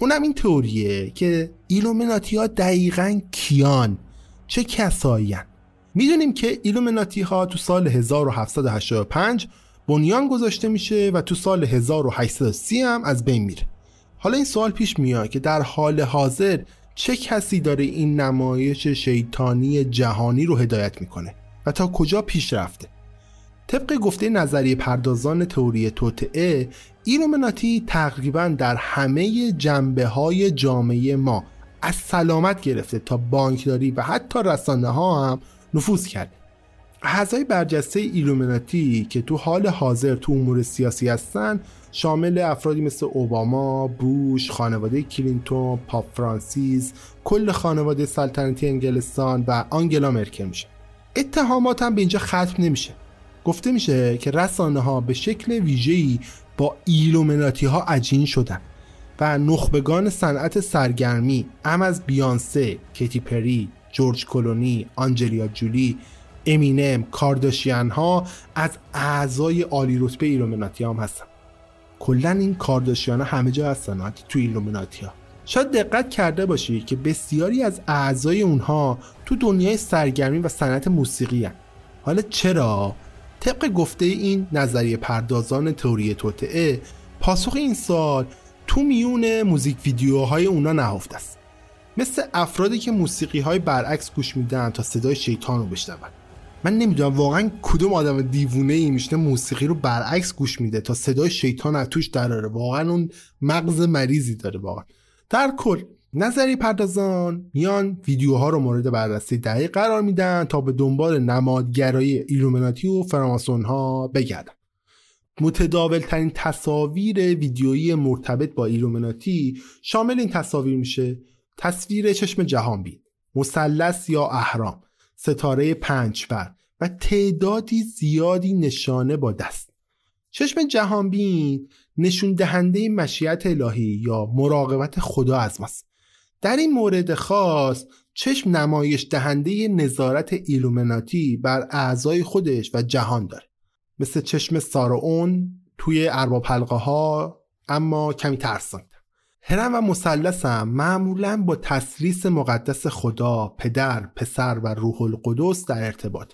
اونم این تئوریه که ایلومناتی ها دقیقا کیان؟ چه کسایی می‌دونیم که ایلومناتی ها تو سال 1785 بنیان گذاشته میشه و تو سال 1830 هم از بین میره. حالا این سوال پیش میاد که در حال حاضر چه کسی داره این نمایش شیطانی جهانی رو هدایت می‌کنه و تا کجا پیش رفته؟ طبق گفته نظریه پردازان تئوری توتعه ایلومناتی تقریبا در همه جنبه های جامعه ما از سلامت گرفته تا بانکداری و حتی رسانه ها هم نفوذ کرده اعضای برجسته ایلومیناتی که تو حال حاضر تو امور سیاسی هستن شامل افرادی مثل اوباما، بوش، خانواده کلینتون، پاپ فرانسیس، کل خانواده سلطنتی انگلستان و آنگلا مرکل میشه. اتهامات هم به اینجا ختم نمیشه. گفته میشه که رسانه ها به شکل ویژه‌ای با ایلومیناتی ها عجین شدن و نخبگان صنعت سرگرمی ام از بیانسه، کیتی پری، جورج کلونی، آنجلیا جولی، امینم، کارداشیان ها از اعضای عالی رتبه ایلومیناتی هم هستن کلا این کارداشیان ها همه جا هستن تو ایلومیناتی ها شاید دقت کرده باشی که بسیاری از اعضای اونها تو دنیای سرگرمی و صنعت موسیقی ان. حالا چرا؟ طبق گفته این نظریه پردازان تئوری توطئه پاسخ این سؤال تو میون موزیک ویدیوهای اونا نهفته است. مثل افرادی که موسیقی های برعکس گوش میدن تا صدای شیطان رو بشنون. من نمی‌دونم واقعا کدوم آدم دیوونه ای میشینه موسیقی رو برعکس گوش میده تا صدای شیطان از توش دراره. واقعا اون مغز مریضی داره واقعا. در کل نظریه پردازان میان ویدیوها رو مورد بررسی دقیق قرار میدن تا به دنبال نمادگرایی ایلومیناتی و فراماسون ها بگردن. متداول ترین تصاویر ویدیویی مرتبط با ایلومیناتی شامل این تصاویر میشه تصویر چشم جهانبین مثلث یا اهرام ستاره پنجبر و تعدادی زیادی نشانه با دست. چشم جهانبین نشون دهنده مشیت الهی یا مراقبت خدا از ماست. در این مورد خاص چشم نمایش دهنده نظارت ایلومناتی بر اعضای خودش و جهان داره. مثل چشم سارون توی ارباب حلقه ها اما کمی ترسان هرم و مثلثم معمولا با تسلیس مقدس خدا، پدر، پسر و روح القدس در ارتباط.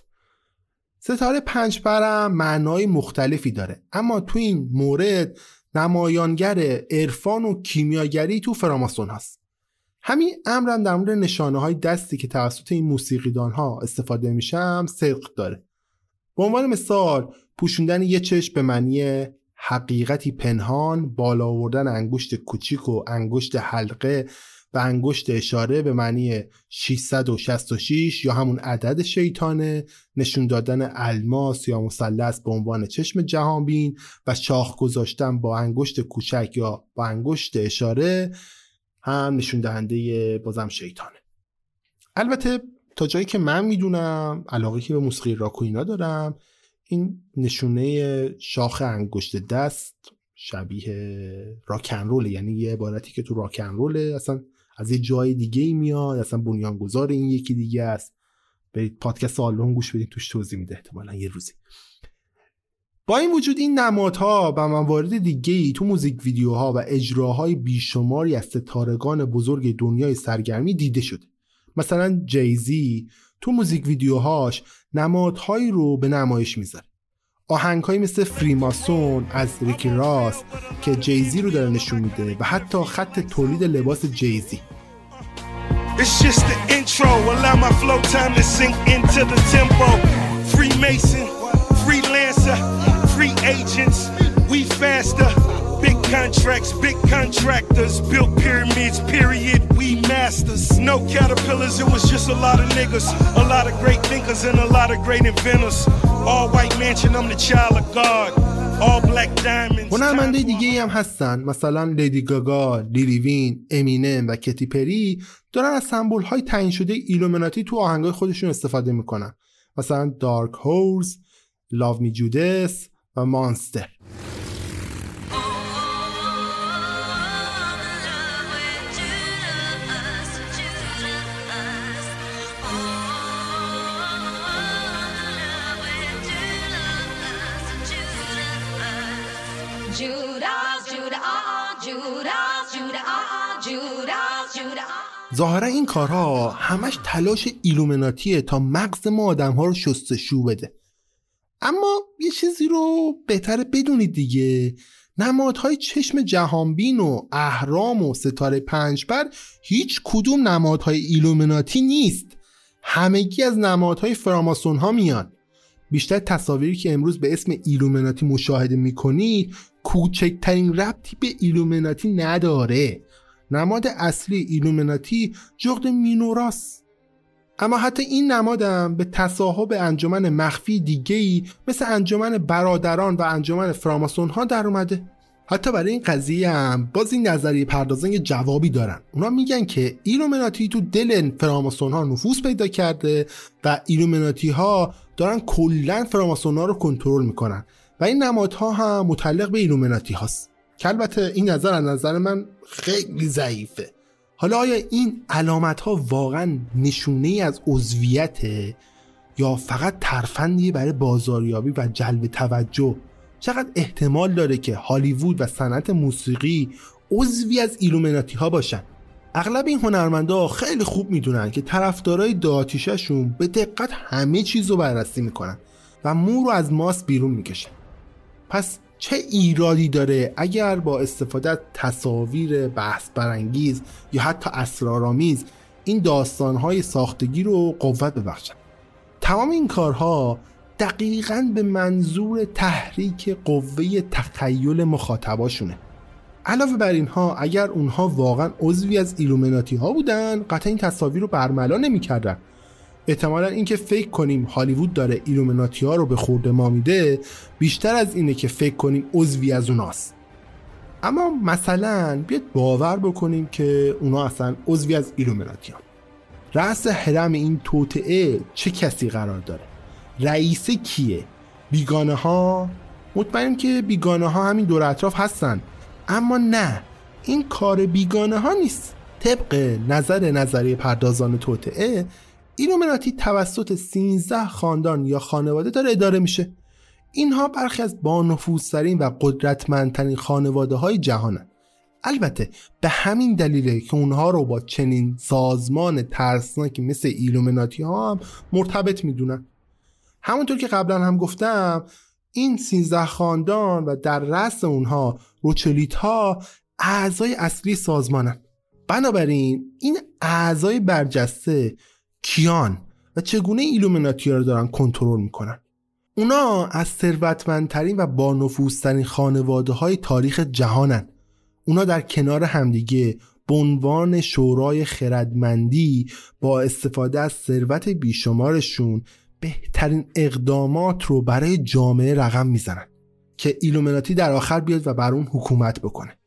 ستاره پنج برم معنای مختلفی داره اما تو این مورد نمایانگر عرفان و کیمیاگری تو فراماسون هست. همین امرم در مورد نشانه های دستی که توسط این موسیقیدان ها استفاده میشم صدق داره. به عنوان مثال پوشوندن یه چشم به معنی حقیقتی پنهان بالا آوردن انگشت کوچیک و انگشت حلقه و انگشت اشاره به معنی 666 یا همون عدد شیطانه نشون دادن الماس یا مثلث به عنوان چشم جهانبین و شاخ گذاشتن با انگشت کوچک یا با انگشت اشاره هم نشون دهنده بازم شیطانه. البته تا جایی که من می‌دونم علاقه که به موسیقی راک و دارم این نشونه شاخ انگشت دست شبیه راکن روله یعنی یه عبارتی که تو راکن روله اصلا از یه جای دیگه ای میاد اصلا بنیانگذار این یکی دیگه است. برید پادکست آلبوم گوش بدید توش توضیح میده احتمالا یه روزی. با این وجود این نمادها و موارد دیگه ای تو موزیک ویدیوها و اجراهای بیشماری از ستارگان بزرگ دنیای سرگرمی دیده شده. مثلا جیزی تو موزیک ویدیوهاش نمادهایی رو به نمایش می‌ذاره آهنگهایی مثل فریماسون از ریکی راس که جیزی رو داره نشون میده و حتی خط تولید لباس جیزی It's just the intro. Allow my flow time to sink into the tempo. Freemason, freelancer, free agents. We faster. Big contracts, big contractors. Built pyramids, period. We masters. No caterpillars, it was just a lot of niggas. A lot of great thinkers and a lot of great inventors. All white mansion, I'm the child of God. All black diamonds. هنرمنده دیگه هم هستن مثلا لیدی گاگا، لیلی وین، امینم و کتی پری دارن از سمبول های تعیین شده ایلومیناتی تو آهنگای خودشون استفاده می‌کنن مثلا دارک هورز، لاو می جودس و مانستر ظاهرا این کارها همش تلاش ایلومیناتیه تا مغز ما آدم ها رو شستشو بده. اما یه چیزی رو بهتره بدونید دیگه. نمادهای چشم جهان‌بین و اهرام و ستاره پنج‌پر هیچ کدوم نمادهای ایلومیناتی نیست. همگی از نمادهای فراماسون ها میان. بیشتر تصاویری که امروز به اسم ایلومیناتی مشاهده می‌کنید کوچکترین ربطی به ایلومیناتی نداره. نماد اصلی ایلومیناتی جغد مینرواس. اما حتی این نمادم به تصاحب انجمن مخفی دیگه‌ای مثل انجمن برادران و انجمن فراماسون ها در اومده. حتی برای این قضیه هم باز این نظریه پردازان جوابی دارن. اونا میگن که ایلومیناتی تو دل فراماسون ها نفوذ پیدا کرده و ایلومیناتی ها دارن کلا فراماسون ها رو کنترل می‌کنن و این نمادها هم متعلق به ایلومیناتی هاست. که البته این نظر از نظر من خیلی ضعیفه. حالا آیا این علامت ها واقعا نشونه ای از عضویت یا فقط ترفندی برای بازاریابی و جلب توجه؟ چقدر احتمال داره که هالیوود و صنعت موسیقی عضوی از ایلومیناتی ها باشن؟ اغلب این هنرمندا خیلی خوب می‌دونن که طرفدارای داتیششون به دقت همه چیز رو بررسی می‌کنن و مو رو از ماس بیرون می‌کشن. پس چه ایرادی داره اگر با استفاده از تصاویر بحث برانگیز یا حتی اسرارآمیز این داستانهای ساختگی رو قوت ببخشن تمام این کارها دقیقا به منظور تحریک قوه تخیل مخاطباشونه. علاوه بر اینها اگر اونها واقعا عضوی از ایلومیناتی ها بودن قطعا این تصاویر رو برملا نمی‌کردن. احتمالا اینکه فکر کنیم هالیوود داره ایلومیناتی ها رو به خورد ما میده بیشتر از اینه که فکر کنیم عضوی از اوناست. اما مثلا بیاید باور بکنیم که اونا اصلا عضوی از ایلومیناتی ها رأس هرم این توطئه چه کسی قرار داره؟ رئیس کیه؟ بیگانه ها مطمئنم که بیگانه ها همین دور و اطراف هستن. اما نه این کار بیگانه ها نیست. طبق نظر نظریه پردازان توطئه ایلومیناتی توسط 13 خاندان یا خانواده داره اداره میشه. اینها برخی از بانفوذترین و قدرتمندترین خانواده های جهانن. البته به همین دلیله که اونها رو با چنین سازمان ترسناکی مثل ایلومیناتی ها هم مرتبط می‌دونن. همونطور که قبلا هم گفتم این 13 خاندان و در رأس اونها روچیلد ها اعضای اصلی سازمانن. بنابراین این اعضای برجسته کیان و چگونه ایلومیناتی رو دارن کنترل می‌کنن؟ اونا از ثروتمندترین و بانفوذترین خانواده های تاریخ جهانن. اونا در کنار همدیگه به عنوان شورای خردمندی با استفاده از ثروت بیشمارشون بهترین اقدامات رو برای جامعه رقم می‌زنن که ایلومناتی در آخر بیاد و بر اون حکومت بکنه.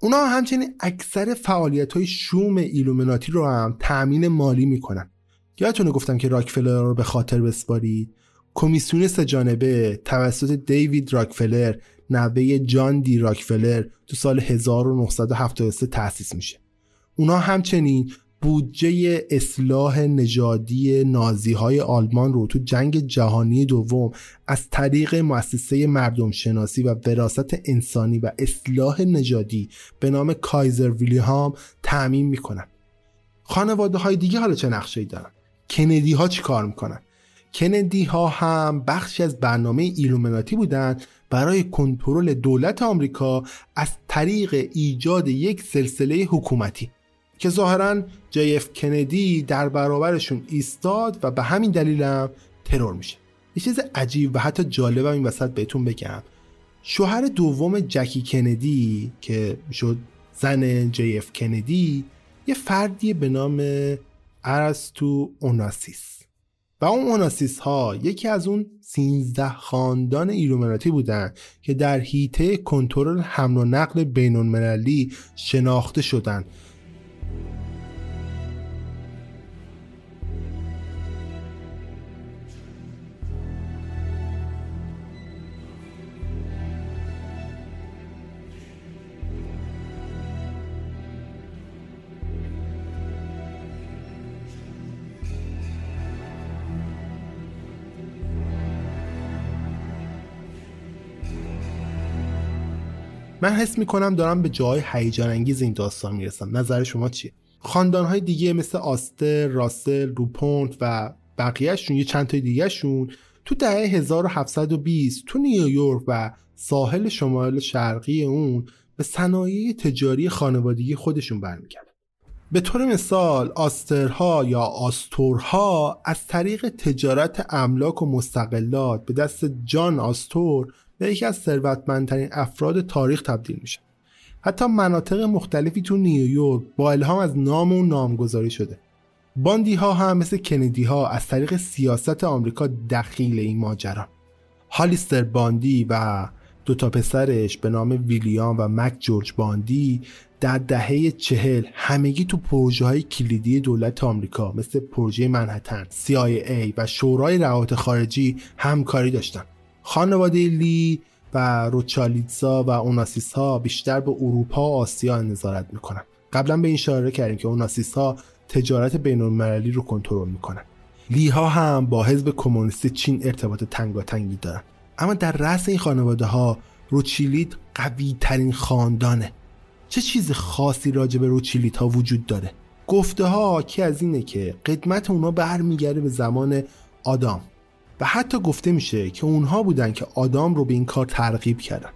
اونا همچنین اکثر فعالیت های شوم ایلومناتی رو هم تأمین مالی می‌کنن. یادتونه گفتم که راکفلر رو به خاطر بسپارید؟ کمیسیون سهجانبه توسط دیوید راکفلر نوه جان دی راکفلر تو سال 1973 تأسیس میشه. اونا همچنین بودجه اصلاح نژادی نازی های آلمان رو تو جنگ جهانی دوم از طریق مؤسسه مردم شناسی و وراست انسانی و اصلاح نژادی به نام کایزر ویلیهام تعمین می‌کنن. خانواده های دیگه حالا چه نقشه دارن؟ کندی ها چی کار می‌کنن؟ کندی ها هم بخشی از برنامه ایلومناتی بودند برای کنترل دولت آمریکا از طریق ایجاد یک سلسله حکومتی که ظاهرا جی اف کندی در برابرشون ایستاد و به همین دلیل هم ترور میشه. یه چیز عجیب و حتی جالبم این وسط بهتون بگم. شوهر دوم جکی کندی که شد زن جی اف کندی یه فردی به نام ارستو اوناسیس. و اون اوناسیس ها یکی از اون 13 خاندان ایلومناتی بودن که در حیطه کنترل حمل و نقل بین المللی شناخته شدند من حس می‌کنم دارم به جای هیجان انگیز این داستان می‌رسم. نظر شما چیه؟ خاندان های دیگه مثل آستر، راسل، روپونت و بقیهشون یه چند تا شون تو دهه 1720 تو نیویورک و ساحل شمال شرقی اون به صنایع تجاری خانوادگی خودشون برمیگردن. به طور مثال آسترها یا آستورها از طریق تجارت املاک و مستقلات به دست جان آستور به یکی از ثروتمندترین افراد تاریخ تبدیل میشه. حتی مناطق مختلفی تو نیویورک با الهام از نام و نامگذاری شده. باندی ها هم مثل کندی ها از طریق سیاست آمریکا دخیل این ماجرا. هالیستر باندی و دو تا پسرش به نام ویلیام و مک جورج باندی در دهه چهل همگی تو پروژه های کلیدی دولت آمریکا مثل پروژه منحتن CIA و شورای روابط خارجی همکاری داشتن. خانواده لی و روچالیتزا و اوناسیس ها بیشتر به اروپا و آسیا نظارت می‌کنن. قبلا به این اشاره کردیم که اوناسیس ها تجارت بین المللی رو کنترل می‌کنن. لی ها هم با حزب کمونیست چین ارتباط تنگاتنگی دارن. اما در رأس این خانواده ها روچیلیت قوی ترین خاندانه. چه چیز خاصی راجع به روچیلیت ها وجود داره؟ گفته ها که از اینه که قدمت اونا برمیگرده به زمان آدام. و حتی گفته میشه که اونها بودن که آدام رو به این کار ترغیب کردن.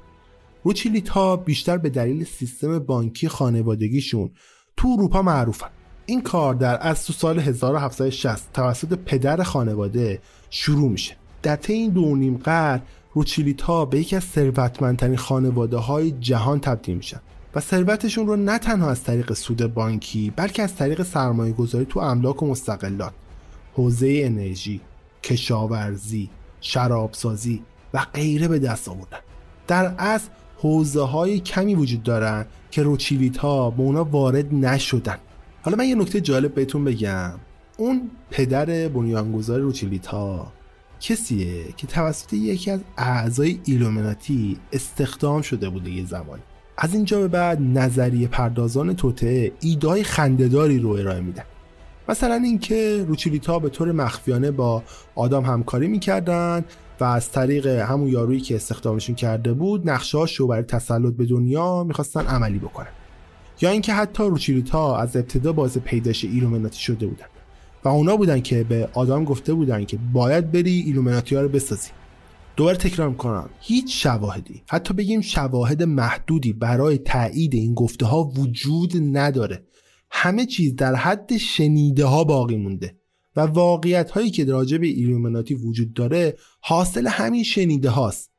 روچیلیت ها بیشتر به دلیل سیستم بانکی خانوادگیشون تو اروپا معروفن. این کار در از تو سال 1760 توسط پدر خانواده شروع میشه. در طی این دو نیم قرن روچیلیت ها به یکی از ثروتمندترین خانواده های جهان تبدیل میشن و ثروتشون رو نه تنها از طریق سود بانکی بلکه از طریق سرمایه گذاری تو املاک و مستقلات حوزه انرژی کشاورزی شرابسازی و غیره به دست آوردن. در اصل حوزه های کمی وجود دارن که روچیلیت ها به اونا وارد نشدن. حالا من یه نکته جالب بهتون بگم. اون پدر بنیانگذار روچیلیت ها کسیه که توسط یکی از اعضای ایلومناتی استخدام شده بوده یه زمانی. از اینجا به بعد نظریه پردازان توته ایدای خندهداری رو ارائه میدن. مثلا اینکه روچیلیتا به طور مخفیانه با آدام همکاری می‌کردن و از طریق همون یارویی که استخدامشون کرده بود نقشهاش رو برای تسلط به دنیا می‌خواستن عملی بکنن. یا اینکه حتی روچیلیتا از ابتدا باعث پیدایش ایلومناتی شده بودن. و اونا بودن که به آدام گفته بودن که باید بری ایلومناتی رو بسازی. دوباره تکرار می‌کنم. هیچ شواهدی حتی بگیم شواهد محدودی برای تایید این گفته ها وجود نداره. همه چیز در حد شنیده ها باقی مونده و واقعیت هایی که راجع به ایلومیناتی وجود داره حاصل همین شنیده هاست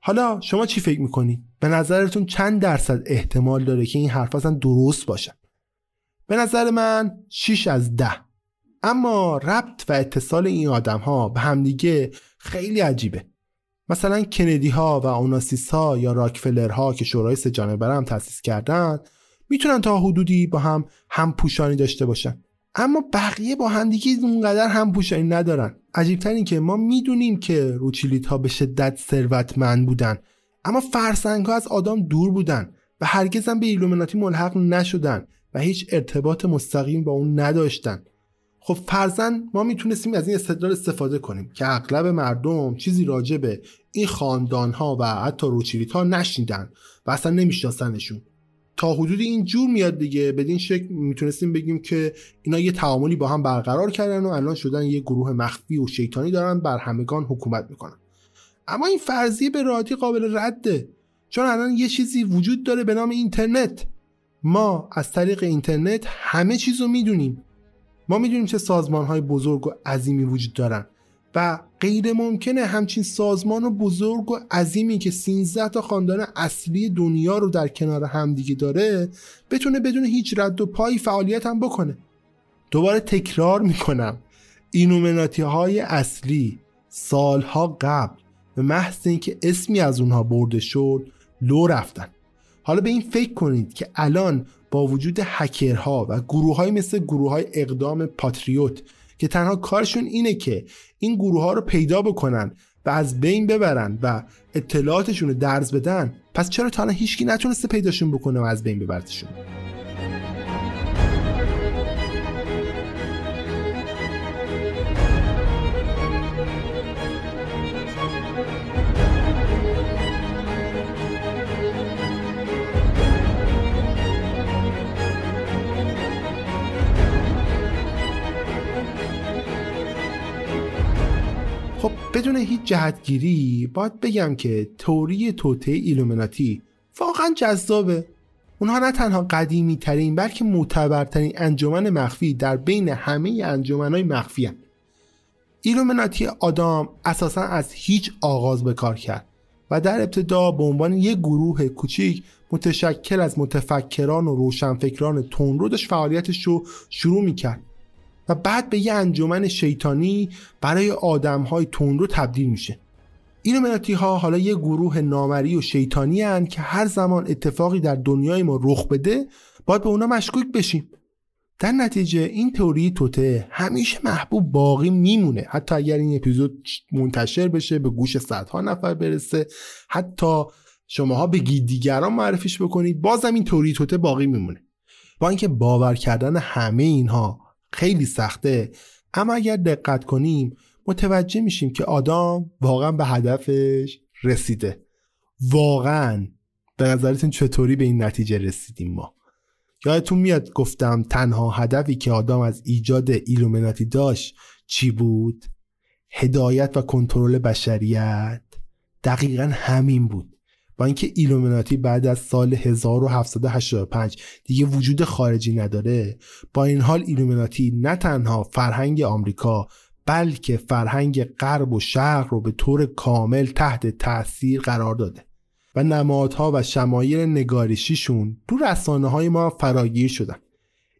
حالا شما چی فکر می‌کنید؟ به نظرتون چند درصد احتمال داره که این حرف اصلا درست باشن؟ به نظر من 6 از 10 اما ربط و اتصال این آدم ها به همدیگه خیلی عجیبه مثلا کندی ها و اوناسیس ها یا راکفلر ها که شورای سه جانبه هم تأسیس کردن می‌تونن تا حدودی با هم هم پوشانی داشته باشن. اما بقیه با همدیگه اونقدر هم پوشانی ندارن. عجیبتر این که ما می‌دونیم که روچیلیت ها به شدت ثروتمند بودن. اما فرسنگ ها از آدم دور بودن و هرگز هم به ایلومیناتی ملحق نشدن و هیچ ارتباط مستقیم با اون نداشتن. خب فرزن ما می‌تونستیم از این استدلال استفاده کنیم که اغلب مردم چیزی راجع به این خاندان ها و حتی روچیلیت ها نشنیدن و اصلا نمیشناسنشون. تا حدودی این جور میاد دیگه. بدین شکل می‌تونستیم بگیم که اینا یه تعاملی با هم برقرار کردن و الان شدن یه گروه مخفی و شیطانی دارن بر همگان حکومت می‌کنن. اما این فرضیه به راحتی قابل رده. چون الان یه چیزی وجود داره به نام اینترنت. ما از طریق اینترنت همه چیز رو می‌دونیم. ما می‌دونیم چه سازمان های بزرگ و عظیمی وجود دارن. و غیر ممکنه همچین سازمان و بزرگ و عظیمی که 13 تا خاندان اصلی دنیا رو در کنار همدیگه داره بتونه بدون هیچ رد و پایی فعالیت هم بکنه. دوباره تکرار می‌کنم. اینومناتی های اصلی سالها قبل به محض اینکه اسمی از اونها برده شد لو رفتن. حالا به این فکر کنید که الان با وجود هکرها و گروه های مثل گروه های اقدام پاتریوت که تنها کارشون اینه که این گروه ها رو پیدا بکنن و از بین ببرن و اطلاعاتشون رو درز بدن. پس چرا تا الان هیچکی نتونسته پیداشون بکنه و از بین ببرتشون؟ بدون هیچ جهتگیری باید بگم که توری توته ایلومناتی واقعا جذابه اونها نه تنها قدیمی ترین بلکه معتبرترین انجمن مخفی در بین همه انجمنهای مخفی هن. ایلومناتی آدام اساسا از هیچ آغاز به کار کرد و در ابتدا به عنوان یک گروه کوچیک متشکل از متفکران و روشنفکران تونرو داشت فعالیتش رو شروع می‌کرد و بعد به یه انجمن شیطانی برای آدم های تون تبدیل میشه. ایلومیناتی ها حالا یه گروه نامری و شیطانی هن که هر زمان اتفاقی در دنیای ما رخ بده باید به اونا مشکوک بشیم. در نتیجه این تئوری توته همیشه محبوب باقی میمونه. حتی اگر این اپیزود منتشر بشه به گوش صدها نفر برسه حتی شماها به دیگران معرفیش بکنید بازم این تئوری توته باقی میمونه. با اینکه باور کردن همه اینها خیلی سخته. اما اگر دقت کنیم متوجه میشیم که آدام واقعا به هدفش رسیده. واقعا. به نظرتون چطوری به این نتیجه رسیدیم ما؟ یادتون میاد گفتم تنها هدفی که آدام از ایجاد ایلومیناتی داشت چی بود؟ هدایت و کنترل بشریت. دقیقا همین بود. با اینکه ایلومیناتی بعد از سال 1785 دیگه وجود خارجی نداره با این حال ایلومیناتی نه تنها فرهنگ آمریکا بلکه فرهنگ غرب و شرق رو به طور کامل تحت تاثیر قرار داده و نمادها و شمایل نگارشیشون تو رسانه های ما فراگیر شدن.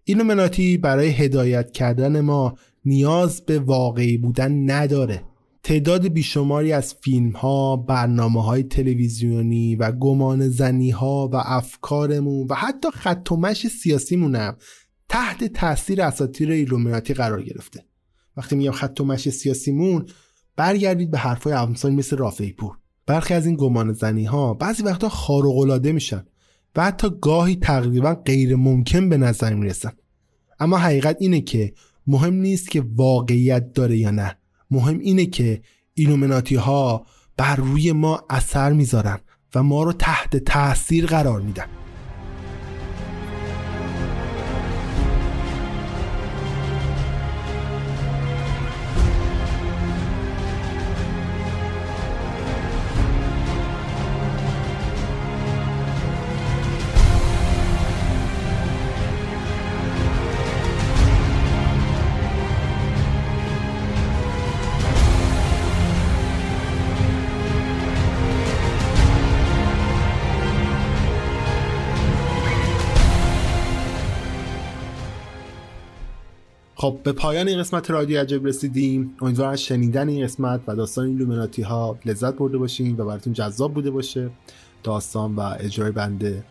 ایلومیناتی برای هدایت کردن ما نیاز به واقعی بودن نداره. تعداد بیشماری از فیلم ها، برنامه های تلویزیونی و گمان زنی ها و افکارمون و حتی خط و مش سیاسیمونم تحت تاثیر اساطیر ایلومیناتی قرار گرفته. وقتی میگم خط و مش سیاسیمون برگردید به حرفای امثال مثل رافعی پور. برخی از این گمان زنی ها بعضی وقتا خارق العاده میشن و حتی گاهی تقریبا غیر ممکن به نظر می‌رسن. اما حقیقت اینه که مهم نیست که واقعیت داره یا نه مهم اینه که ایلومیناتی ها بر روی ما اثر می‌ذارن و ما رو تحت تاثیر قرار میدن. خب به پایان این قسمت رادیو عجب رسیدیم. امیدوارم از شنیدن این قسمت و داستان ایلومیناتی ها لذت برده باشین و براتون جذاب بوده باشه. داستان و اجرای بنده.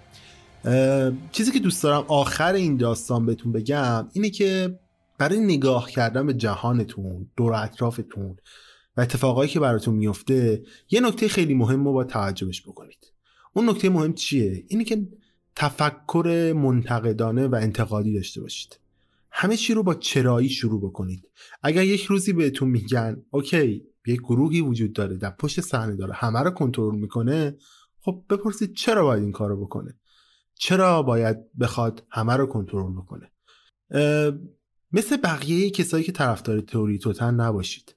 چیزی که دوست دارم آخر این داستان بهتون بگم اینه که برای نگاه کردن به جهانتون دور اطرافتون و اتفاقایی که براتون میفته یه نکته خیلی مهم رو با توجهش بکنید. اون نکته مهم چیه؟ اینه که تفکر منتقدانه و انتقادی داشته باشید. همه چی رو با چرایی شروع بکنید. اگر یک روزی بهتون میگن اوکی یک گروهی وجود داره در پشت صحنه داره همه رو کنترل می‌کنه خب بپرسید چرا باید این کارو بکنه؟ چرا باید بخواد همه رو کنترل بکنه؟ مثل بقیه کسایی که طرفدار تئوری توتن نباشید.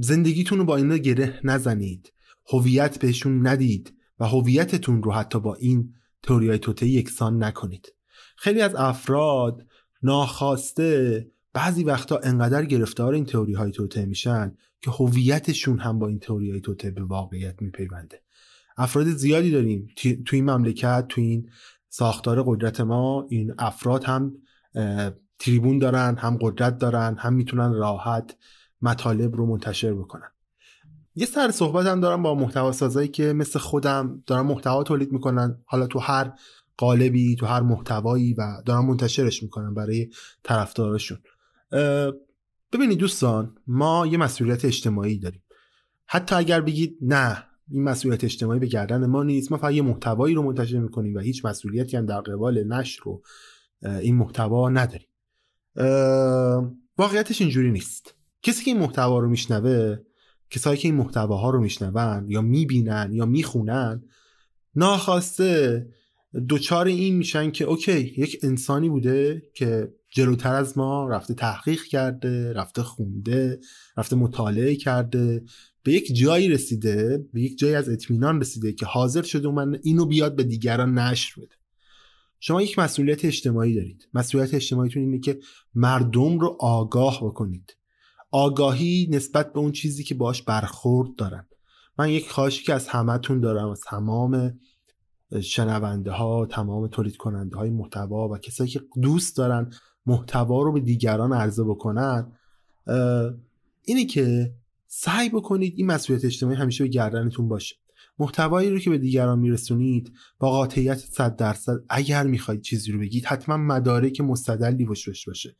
زندگیتون رو با اینا گره نزنید. هویت بهشون ندید و هویتتون رو حتی با این تئوری های توته یکسان نکنید. خیلی از افراد ناخواسته. بعضی وقتا انقدر گرفتار این تئوری های توته میشن که هویتشون هم با این تئوری های توته به واقعیت میپیونده. افراد زیادی داریم. تو این مملکت تو این ساختار قدرت ما این افراد هم تریبون دارن هم قدرت دارن هم می‌تونن راحت مطالب رو منتشر بکنن. یه سر صحبت هم دارم با محتوا سازایی که مثل خودم دارن محتوا تولید می‌کنن. حالا تو هر قالبی تو هر محتوایی و دارن منتشرش می‌کنن برای طرفدارشون ببینید دوستان ما یه مسئولیت اجتماعی داریم. حتی اگر بگید نه این مسئولیت اجتماعی به گردن ما نیست ما فقط یه محتوایی رو منتشر می‌کنیم و هیچ مسئولیتی هم در قبال نشر رو این محتوا نداریم. واقعیتش اینجوری نیست. کسی که این محتوا رو میشنوه کسایی که این محتواها رو میشنون یا می‌بینن یا می‌خونن ناخواسته دوچار این میشن که اوکی یک انسانی بوده که جلوتر از ما رفته تحقیق کرده رفته خونده رفته مطالعه کرده به یک جایی رسیده به یک جایی از اطمینان رسیده که حاضر شده من اینو بیاد به دیگران نشر بده. شما یک مسئولیت اجتماعی دارید. مسئولیت اجتماعیتون اینه که مردم رو آگاه بکنید. آگاهی نسبت به اون چیزی که باش برخورد دارن. من یک خواهشی که از همهتون دارم از تمام شنونده ها تمام تولید کننده های محتوا و کسایی که دوست دارن محتوا رو به دیگران عرضه بکنن اینه که سعی بکنید این مسئولیت اجتماعی همیشه به گردنتون باشه. محتوایی رو که به دیگران میرسونید با قاطعیت 100 درصد اگر می‌خواید چیزی رو بگید حتما مدارک مستدلی باشه باشه.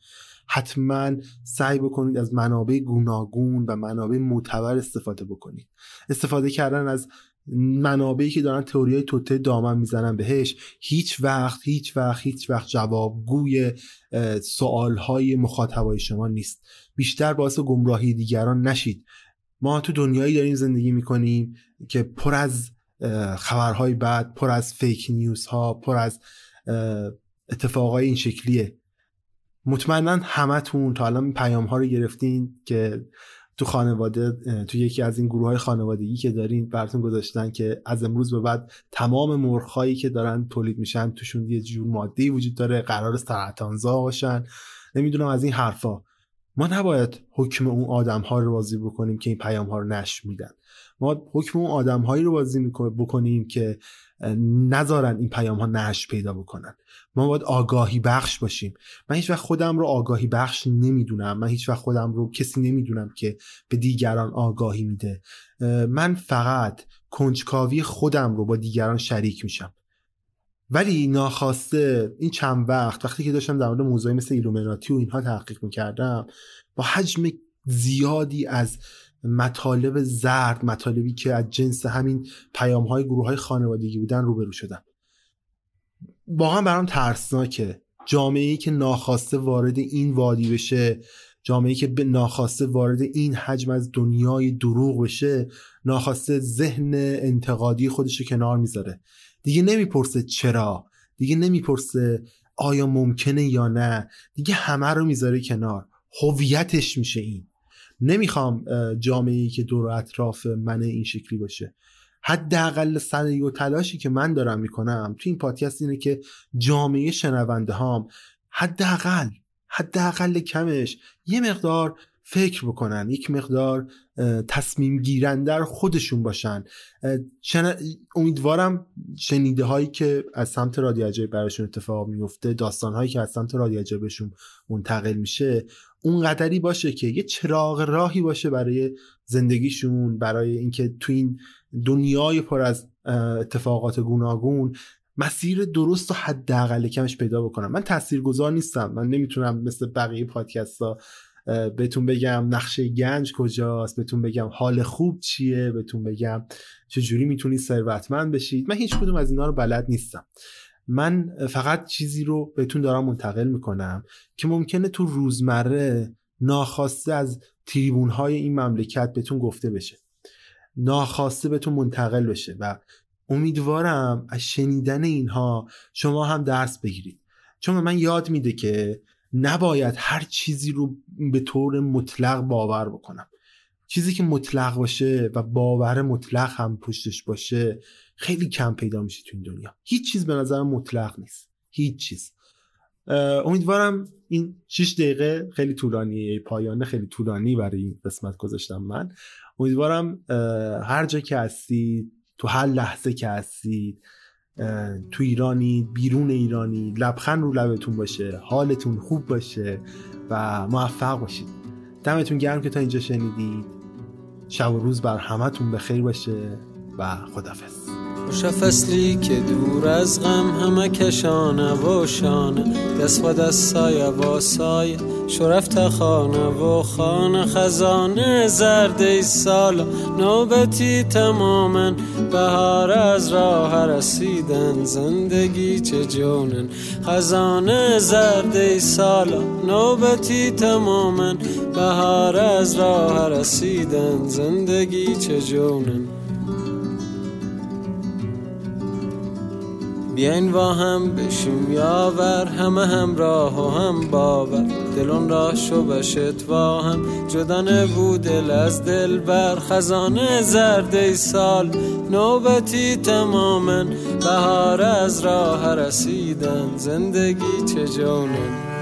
حتما سعی بکنید از منابع گوناگون و منابع معتبر استفاده بکنید. استفاده کردن از منابعی که دارن تئوری های توته دامن می‌زنن بهش. هیچ وقت هیچ وقت هیچ وقت جوابگوی سوال های مخاطبای شما نیست. بیشتر باعث گمراهی دیگران نشید. ما تو دنیایی داریم زندگی می‌کنیم که پر از خبرهای بد پر از فیک نیوز ها پر از اتفاقای این شکلیه. مطمئنا همتون تا الان پیام ها رو گرفتین که تو خانواده تو یکی از این گروه های خانوادگی که دارین براتون گذاشتن که از امروز به بعد تمام مرخایی که دارن تولید میشن توشون یه جور ماده وجود داره قرار سرطانزا باشن. نمی‌دونم از این حرفا. ما نباید حکم اون آدم ها رو بازی بکنیم که این پیام ها رو نشر میدن. ما حکم اون آدم هایی رو بازی بکنیم که نذارن این پیام ها نش پیدا بکنن. ما باید آگاهی بخش باشیم. من هیچ وقت خودم رو آگاهی بخش نمی‌دونم. من هیچ وقت خودم رو کسی نمی‌دونم که به دیگران آگاهی میده. من فقط کنجکاوی خودم رو با دیگران شریک میشم. ولی ناخواسته این چند وقت وقتی که داشتم در مورد موضوعی مثل ایلومیناتی و اینها تحقیق می‌کردم با حجم زیادی از مطالب زرد مطالبی که از جنس همین پیام های گروه های خانوادگی بودن روبرو شدم. واقعا برام ترسناکه. جامعه ای که ناخواسته وارد این وادی بشه جامعه ای که به ناخواسته وارد این حجم از دنیای دروغ بشه ناخواسته ذهن انتقادی خودش رو کنار می‌ذاره. دیگه نمی‌پرسه چرا دیگه نمی‌پرسه آیا ممکنه یا نه دیگه همه رو می‌ذاره کنار. هویتش میشه این. نمی‌خوام جامعه ای که دور اطراف من این شکلی باشه. حداقل سعی و تلاشی که من دارم می‌کنم تو این پادکست اینه که جامعه شنونده هام حداقل حداقل کمش یه مقدار فکر بکنن یک مقدار تصمیم گیرندر خودشون باشن. امیدوارم شنیده هایی که از سمت رادیو عجایب براشون اتفاق میفته داستان هایی که از سمت رادیو عجایبشون منتقل میشه اون قدری باشه که یه چراغ راهی باشه برای زندگیشون برای اینکه تو این دنیای پر از اتفاقات گوناگون مسیر درست و حداقل کمش پیدا بکنم. من تاثیرگذار نیستم. من نمی‌تونم مثل بقیه پادکست ها بهتون بگم نقشه گنج کجاست بهتون بگم حال خوب چیه بهتون بگم چجوری می‌تونید ثروتمند بشید. من هیچ کدوم از اینا رو بلد نیستم. من فقط چیزی رو بهتون دارم منتقل می‌کنم که ممکنه تو روزمره ناخواسته از تریبون های این مملکت بهتون گفته بشه. ناخواسته بهتون منتقل بشه و امیدوارم از شنیدن اینها شما هم درس بگیرید. چون من یاد میده که نباید هر چیزی رو به طور مطلق باور بکنم. چیزی که مطلق باشه و باور مطلق هم پشتش باشه خیلی کم پیدا میشه تو این دنیا. هیچ چیز به نظر مطلق نیست. هیچ چیز. امیدوارم این 6 دقیقه خیلی طولانی پایانه خیلی طولانی برای این قسمت گذاشتم من. امیدوارم هر جا که هستید تو هر لحظه که هستید تو ایرانی بیرون ایرانی لبخند رو لبتون باشه حالتون خوب باشه و موفق باشید. دمتون گرم که تا اینجا شنیدید. شب و روز بر همتون بخیر باشه. و خدافز خوش فصلی که دور از غم همه کشانه و شانه. دست و دست سایه و سایه شرفت خانه و خانه. خزانه زرد سال نوبتی تماما بهار از راه رسیدن زندگی چه جونن. خزانه زرد سال نوبتی تماما بهار از راه رسیدن زندگی چه جونن. بیاین و هم بشیم یاور همه همراه و هم باور. دلون راه شو بشت و هم جدا بود دل از دل بر. خزانه زرد سال نوبتی تماما. بهار از راه رسیدن زندگی چه جونه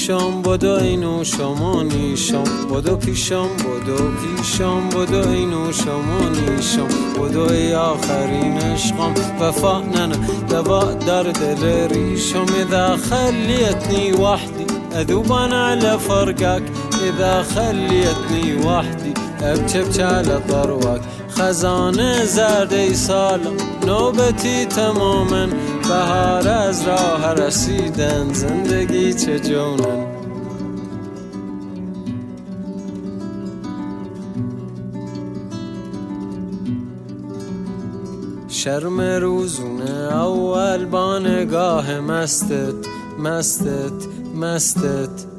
پیشم بدو اینو شما نیشم بدو پیشم بدو پیشم بدو اینو شما نیشم بدو ای آخرین عشقم وفا ننه دوا در دل ریشم اذا خليتني وحدي اذوب أنا على فرقك اذا خليتني وحدي ابكي على طروك خزانه زرد سالم نوبتی تماما بهار از راه رسیدن زندگی چه جونن؟ شرم روزونه اول با نگاه مستت مستت مستت.